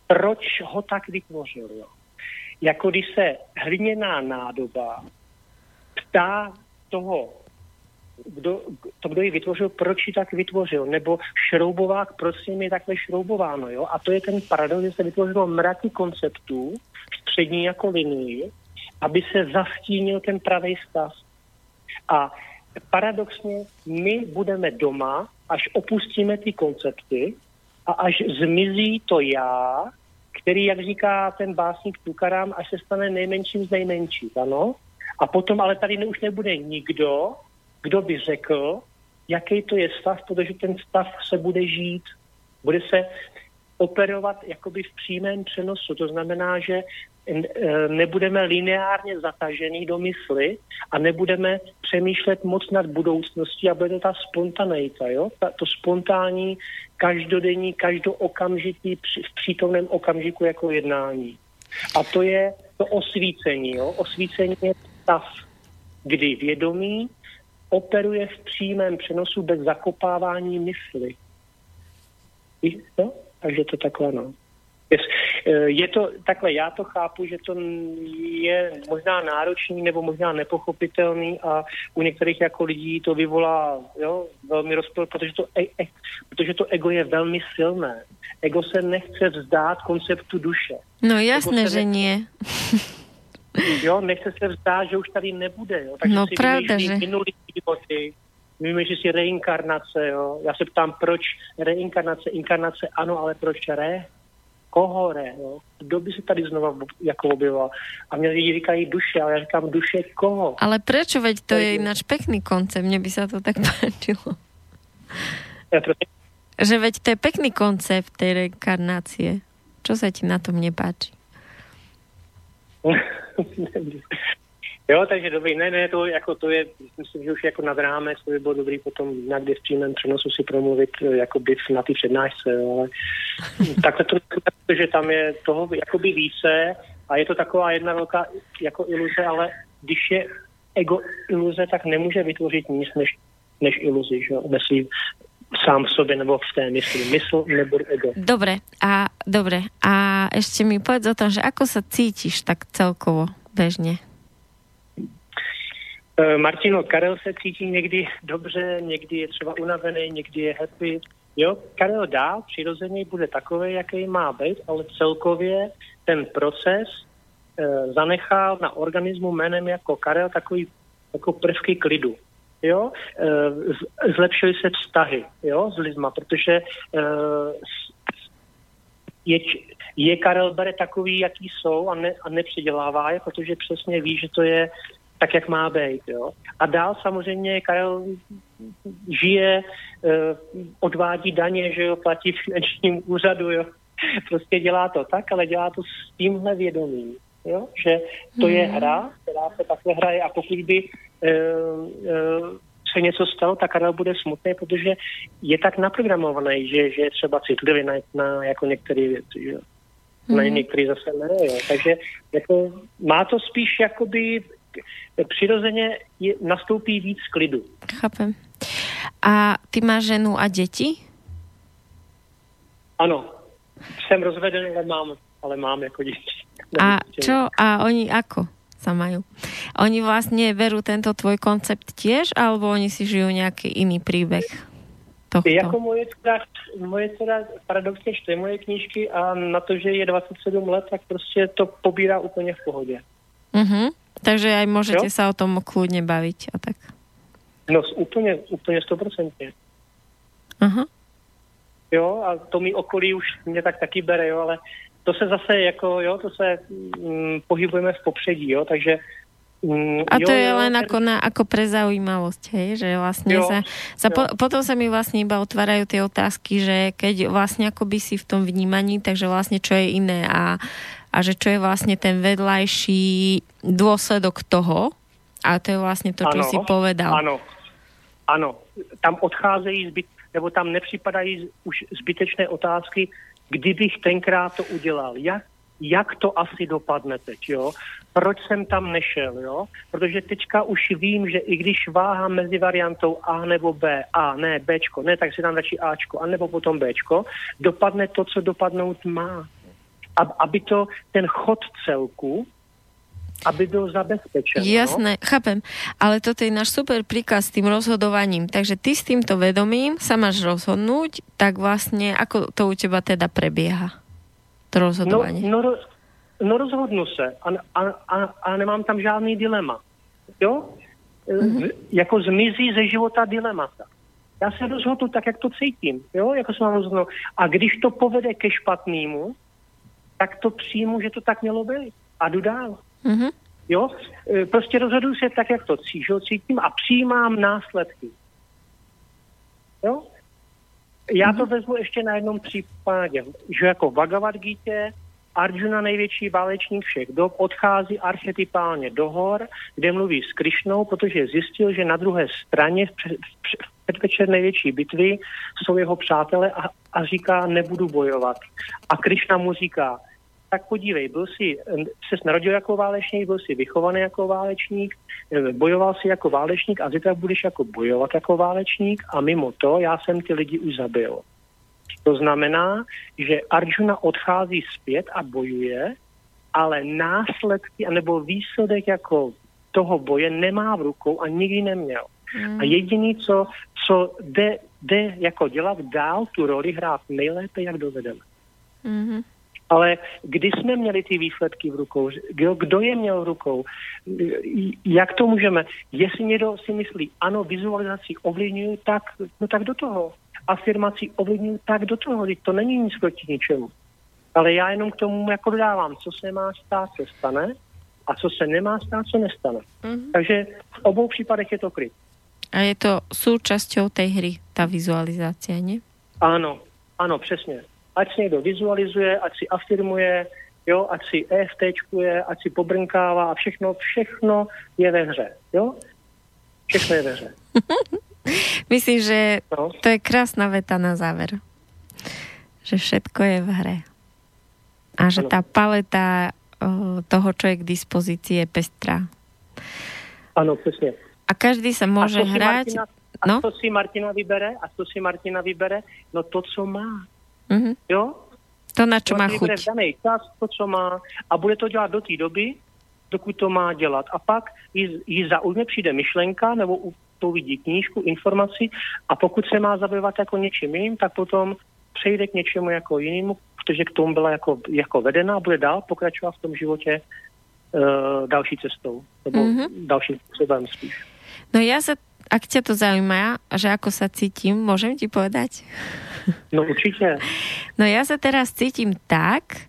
proč ho tak vytvořil. Jo. Jako když se hliněná nádoba ptá toho, kdo, to, kdo ji vytvořil, proč ji tak vytvořil, nebo šroubovák, proč s je takhle šroubováno. Jo? A to je ten paradox, že se vytvořilo mraky konceptů, střední jako linii, aby se zastínil ten pravý stav. A paradoxně my budeme doma až opustíme ty koncepty a až zmizí to já, který, jak říká ten básník Tukaram, až se stane nejmenším z nejmenších, ano? A potom ale tady už nebude nikdo, kdo by řekl, jaký to je stav, protože ten stav se bude žít, bude se operovat jakoby v přímém přenosu. To znamená, že Eh, nebudeme lineárně zatažený do mysli a nebudeme přemýšlet moc nad budoucností a bude to ta spontaneita, jo? Ta, to spontánní, každodenní, každookamžitý v přítomném okamžiku jako jednání. A to je to osvícení. Jo? Osvícení je stav, kdy vědomí operuje v přímém přenosu bez zakopávání mysli. Víš to? Takže to takhle, no. Eh, je to takhle, já to chápu, že to je možná náročný nebo možná nepochopitelný a u některých jako lidí to vyvolá jo, velmi rozpor, protože to, e, e, protože to ego je velmi silné. Ego se nechce vzdát konceptu duše. No jasné, že nie. Jo, nechce se vzdát, že už tady nebude. Jo. Takže no si pravda, že... minulý životy, vymýšlí si reinkarnace. Jo. Já se ptám, proč reinkarnace, inkarnace, ano, ale proč re? kohore, jo? kdo by se tady znova jako objevil. A mě lidi říkají duše, ale já říkám duše koho? Ale proč, veď to je ináč pekný koncept, mně by se to tak páčilo. Že veď to je pekný koncept tej reinkarnácie. Čo sa ti na tom nepáči? Jo, takže dobrý, ne, ne, to, jako, to je, myslím, že už jako nad rámec, to by bylo dobrý potom někdy v přímém přenosu si promluvit jako by na té přednášce, jo, ale takhle to protože tam je toho jakoby více a je to taková jedna velká jako iluze, ale když je ego iluze, tak nemůže vytvořit nic než, než iluzi, že ve svým sám v sobě nebo v té mysli. Mysl nebo ego. Dobre, a, dobre. A ešte mi povedz o tom, že ako sa cítiš tak celkovo bežně? Uh, Martino, Karel se cítí někdy dobře, někdy je třeba unavený, někdy je happy. Jo, Karel dál přirozeně bude takový, jaký má být, ale celkově ten proces uh, zanechal na organismu jménem jako Karel takový jako prvky klidu. Jo, uh, zlepšily se vztahy jo, s lidma, protože uh, je, je Karel bere takový, jaký jsou a, ne, a nepředělává je, protože přesně ví, že to je tak, jak má být. Jo? A dál samozřejmě Karel žije, eh, odvádí daně, že jo, platí v finančním úřadu, jo. Prostě dělá to tak, ale dělá to s tímhle vědomím, jo, že to je hmm. hra, která se takhle hraje a pokud by se něco stalo, tak Karel bude smutný, protože je tak naprogramovaný, že, že je třeba citlivý na, na jako některé věci. Že? Mm. Na některé zase ne. Jo. Takže jako, má to spíš jakoby přirozeně je, nastoupí víc klidu. Chápem. A ty máš ženu a děti? Ano. Jsem rozvedený, ale mám, ale mám jako děti. A čo? A oni ako? Sa majú. Oni vlastne verú tento tvoj koncept tiež, alebo oni si žijú nejaký iný príbeh? Tohto? Jako moje dcera, moje dcera paradoxně čte moje knížky a na to, že je 27 let, tak prostě to pobírá úplně v pohodě. Uh-huh. Takže aj môžete jo? sa o tom kľudne baviť a tak. No úplně, úplně stoprocentně. Aha. Jo, a to mi okolí už mě tak taky bere, jo, ale to se zase jako, jo, to se mm, pohybujeme v popředí, jo, takže Mm, a to jo, je jo, len ako, na, ako pre zaujímavosť, hej? že vlastne jo, sa, sa po, potom sa mi vlastne iba otvárajú tie otázky, že keď vlastne akoby si v tom vnímaní, takže vlastne čo je iné a, a že čo je vlastne ten vedľajší dôsledok toho a to je vlastne to, čo ano, si povedal. Ano, ano, tam odcházejí zbyt, nebo tam nepřipadají už zbytečné otázky, kdybych tenkrát to udělal, jak, jak to asi dopadne teď, jo? Proč jsem tam nešel, jo? Protože teďka už vím, že i když váhám mezi variantou A nebo B, A, ne, Bčko, ne, tak si dám radši Ačko, anebo potom Bčko, dopadne to, co dopadnout má. Aby to, ten chod celku, aby byl zabezpečen. Jasné, no? chápem. Ale toto je náš super príkaz s tým rozhodovaním. Takže ty s týmto vedomím sa máš rozhodnúť, tak vlastne ako to u teba teda prebieha? To rozhodování. No, no, no rozhodnu se a, a, a, a nemám tam žádný dilema. Jo? Mm-hmm. Jako zmizí ze života dilemata. Já se rozhodnu tak, jak to cítím. Jo? Jako se mám rozhodnout. A když to povede ke špatnému, tak to přijmu, že to tak mělo být. A jdu dál. Mm-hmm. Jo? E, prostě rozhoduji se tak, jak to cítím a přijímám následky. Jo? Já to mhm. vezmu ještě na jednom případě, že jako Bhagavad Gita Arjuna, největší válečník všech dob, odchází archetypálně do hor, kde mluví s Krišnou, protože zjistil, že na druhé straně v předvečer největší bitvy jsou jeho přátelé a, a říká, nebudu bojovat. A Krišna mu říká, tak podívej, byl jsi, se narodil jako válečník, byl jsi vychovaný jako válečník, bojoval si jako válečník a zítra budeš jako bojovat jako válečník a mimo to já jsem ty lidi už zabil. To znamená, že Arjuna odchází zpět a bojuje, ale následky anebo výsledek jako toho boje nemá v rukou a nikdy neměl. Mm. A jediný, co, co jde, jde jako dělat dál tu roli, hrát nejlépe, jak dovedeme. Mm-hmm. Ale kdy jsme měli ty výsledky v rukou? Kdo, kdo je měl v rukou? Jak to můžeme? Jestli někdo si myslí, ano, vizualizaci ovlivňují, tak, no tak do toho. Afirmací ovlivňují, tak do toho. To není nic proti ničemu. Ale já jenom k tomu jako dodávám, co se má stát, se stane a co se nemá stát, co nestane. Mm-hmm. Takže v obou případech je to kryt. A je to součástí té hry, ta vizualizace, ne? Ano, ano, přesně ať si někdo vizualizuje, ať si afirmuje, jo, ať si EFTčkuje, ať si pobrnkává a všechno, všechno je ve hře, jo? Všechno je ve hře. Myslím, že no. to je krásná veta na záver. Že všetko je v hře. A že tá paleta toho, čo je k dispozícii, je pestrá. Ano, přesně. A každý a hrať. Martina, a no? to si Martina vybere? A to si Martina vybere? No to, co má. Mm-hmm. Jo? To, na čo má si chuť. vybere v danej čas, to, co má. A bude to dělat do té doby, dokud to má dělat. A pak jí, jí zaujme přijde myšlenka, nebo u- to vidí knížku, informaci a pokud se má zabývat jako něčím jiným, tak potom přejde k něčemu jako jinému, protože k tomu byla jako, jako vedená a bude dál pokračovat v tom životě uh, další cestou, nebo Mhm. mm-hmm. dalším způsobem spíš. No ja sa, ak ťa to zaujíma, že ako sa cítim, môžem ti povedať? No určitě. No ja sa teraz cítim tak,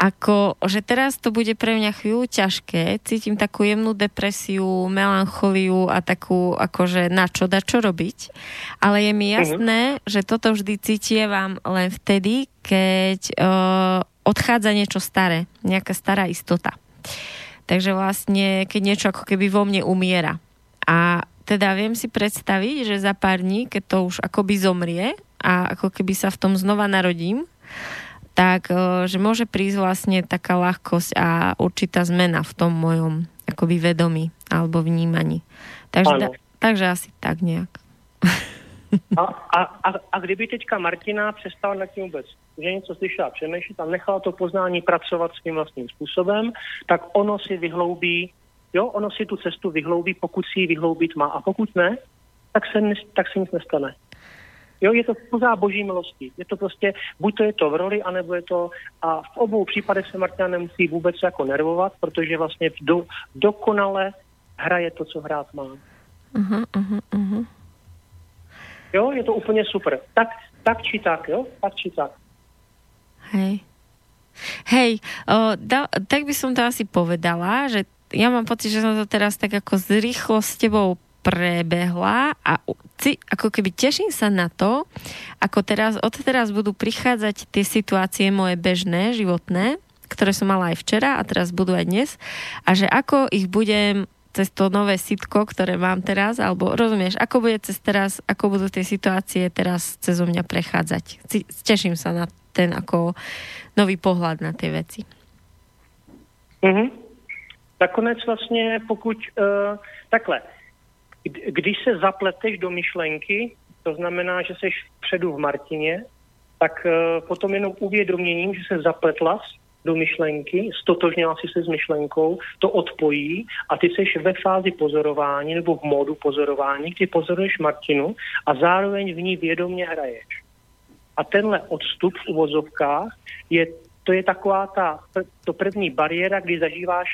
ako, že teraz to bude pre mňa chvíľu ťažké, cítim takú jemnú depresiu, melancholiu a takú, akože na čo da čo robiť. Ale je mi jasné, že toto vždy cítievam len vtedy, keď uh, odchádza niečo staré, nejaká stará istota. Takže vlastne, keď niečo ako keby vo mne umiera. A teda viem si predstaviť, že za pár dní, keď to už akoby zomrie a ako keby sa v tom znova narodím, tak e, že môže prísť vlastne taká ľahkosť a určitá zmena v tom mojom akoby vedomí alebo vnímaní. Takže, Ano. da, takže asi tak nejak. A, a, a, a kdyby teďka Martina přestala nad tím vůbec, že něco slyšela přemýšlet a nechala to poznání pracovat svým vlastním způsobem, tak ono si vyhloubí, jo, ono si tu cestu vyhloubí, pokud si ji vyhloubit má. A pokud ne, tak se, tak se nic nestane. Jo, je to pořád boží milosti. Je to prostě, buď to je to v roli, anebo je to, a v obou případech se Martina nemusí vůbec jako nervovat, protože vlastně do, dokonale hraje to, co hrát má. Uh-huh, uh-huh, uh-huh. Jo, je to úplně super. Tak, tak či tak, jo? Tak či tak. Hej. Hej, o, da, tak by som to asi povedala, že ja mám pocit, že som to teraz tak ako z rýchlo s tebou prebehla a ci, ako keby teším sa na to, ako teraz, od teraz budú prichádzať tie situácie moje bežné, životné, ktoré som mala aj včera a teraz budú aj dnes a že ako ich budem cez to nové sitko, ktoré mám teraz, alebo rozumieš, ako bude cez teraz, ako budú tie situácie teraz cez mňa prechádzať. Teším sa na ten ako nový pohľad na tie veci. Mhm. Nakonec vlastně, pokud uh, takhle, kdy- když se zapleteš do myšlenky, to znamená, že jsi vpředu v Martině, tak uh, potom jenom uvědoměním, že se zapletla do myšlenky, stotožnila si se s myšlenkou, to odpojí a ty jsi ve fázi pozorování nebo v módu pozorování, kdy pozoruješ Martinu a zároveň v ní vědomě hraješ. A tenhle odstup v uvozovkách je, to je taková ta, to první bariéra, kdy zažíváš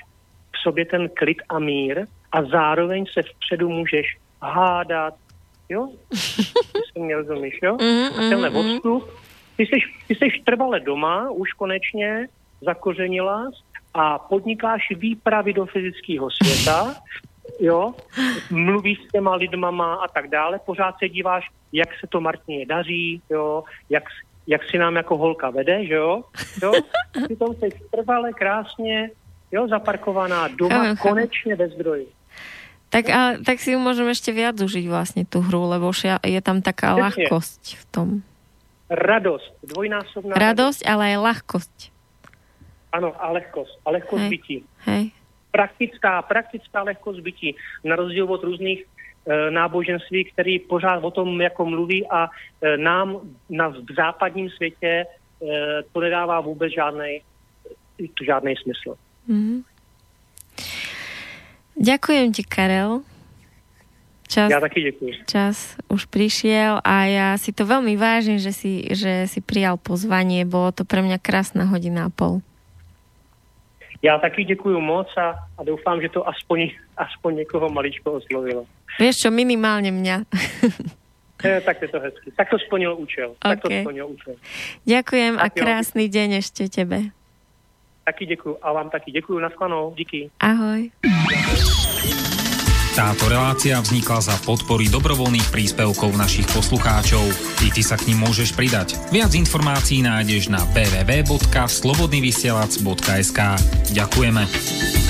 sobě ten klid a mír a zároveň se vpředu můžeš hádat, jo? Ty se mě rozumíš, jo? Mhm, A tenhle mhm, mhm. odstup, ty jsi, ty jsi trvale doma, už konečně zakořenila a podnikáš výpravy do fyzického světa, jo, mluvíš s těma lidmama a tak dále, pořád se díváš, jak se to Martině daří, jo, jak, jak si nám jako holka vede, že jo, jo, přitom jsi trvale krásně, jo, zaparkovaná doma, chápem. konečně ve zdroji. Tak, ale, tak si ju môžem ešte viac užiť vlastne tú hru, lebo je tam taká Presne. ľahkosť v tom. Radost, dvojnásobná Radosť, ale aj ľahkosť. Ano, a lehkost, a lehkost Hej. bytí. Hej. praktická, praktická lehkost bytí, na rozdíl od různých e, náboženství, který pořád o tom jako mluví a e, nám na, v západním světě e, to nedává vůbec žádný žádný smysl. Mhm. Ďakujem ti, Karel. Čas, Já taky děkuji. čas už prišiel a ja si to veľmi vážim, že si, že si prijal pozvanie. Bolo to pre mňa krásna hodina a pol. Já taky děkuji moc a, a doufám, že to aspoň, aspoň někoho maličko oslovilo. Vieš čo, minimálne mňa. E, tak je to hezky. Tak to splnil účel. Tak to splnil účel. Ďakujem a Tak jo. krásny deň ešte tebe. Taky děkuji a vám taky děkuji. Naschledanou. Díky. Ahoj. Táto relácia vznikla za podpory dobrovoľných príspevkov našich poslucháčov. I ty sa k ním môžeš pridať. Viac informácií nájdeš na www.slobodnyvysielac.sk Ďakujeme.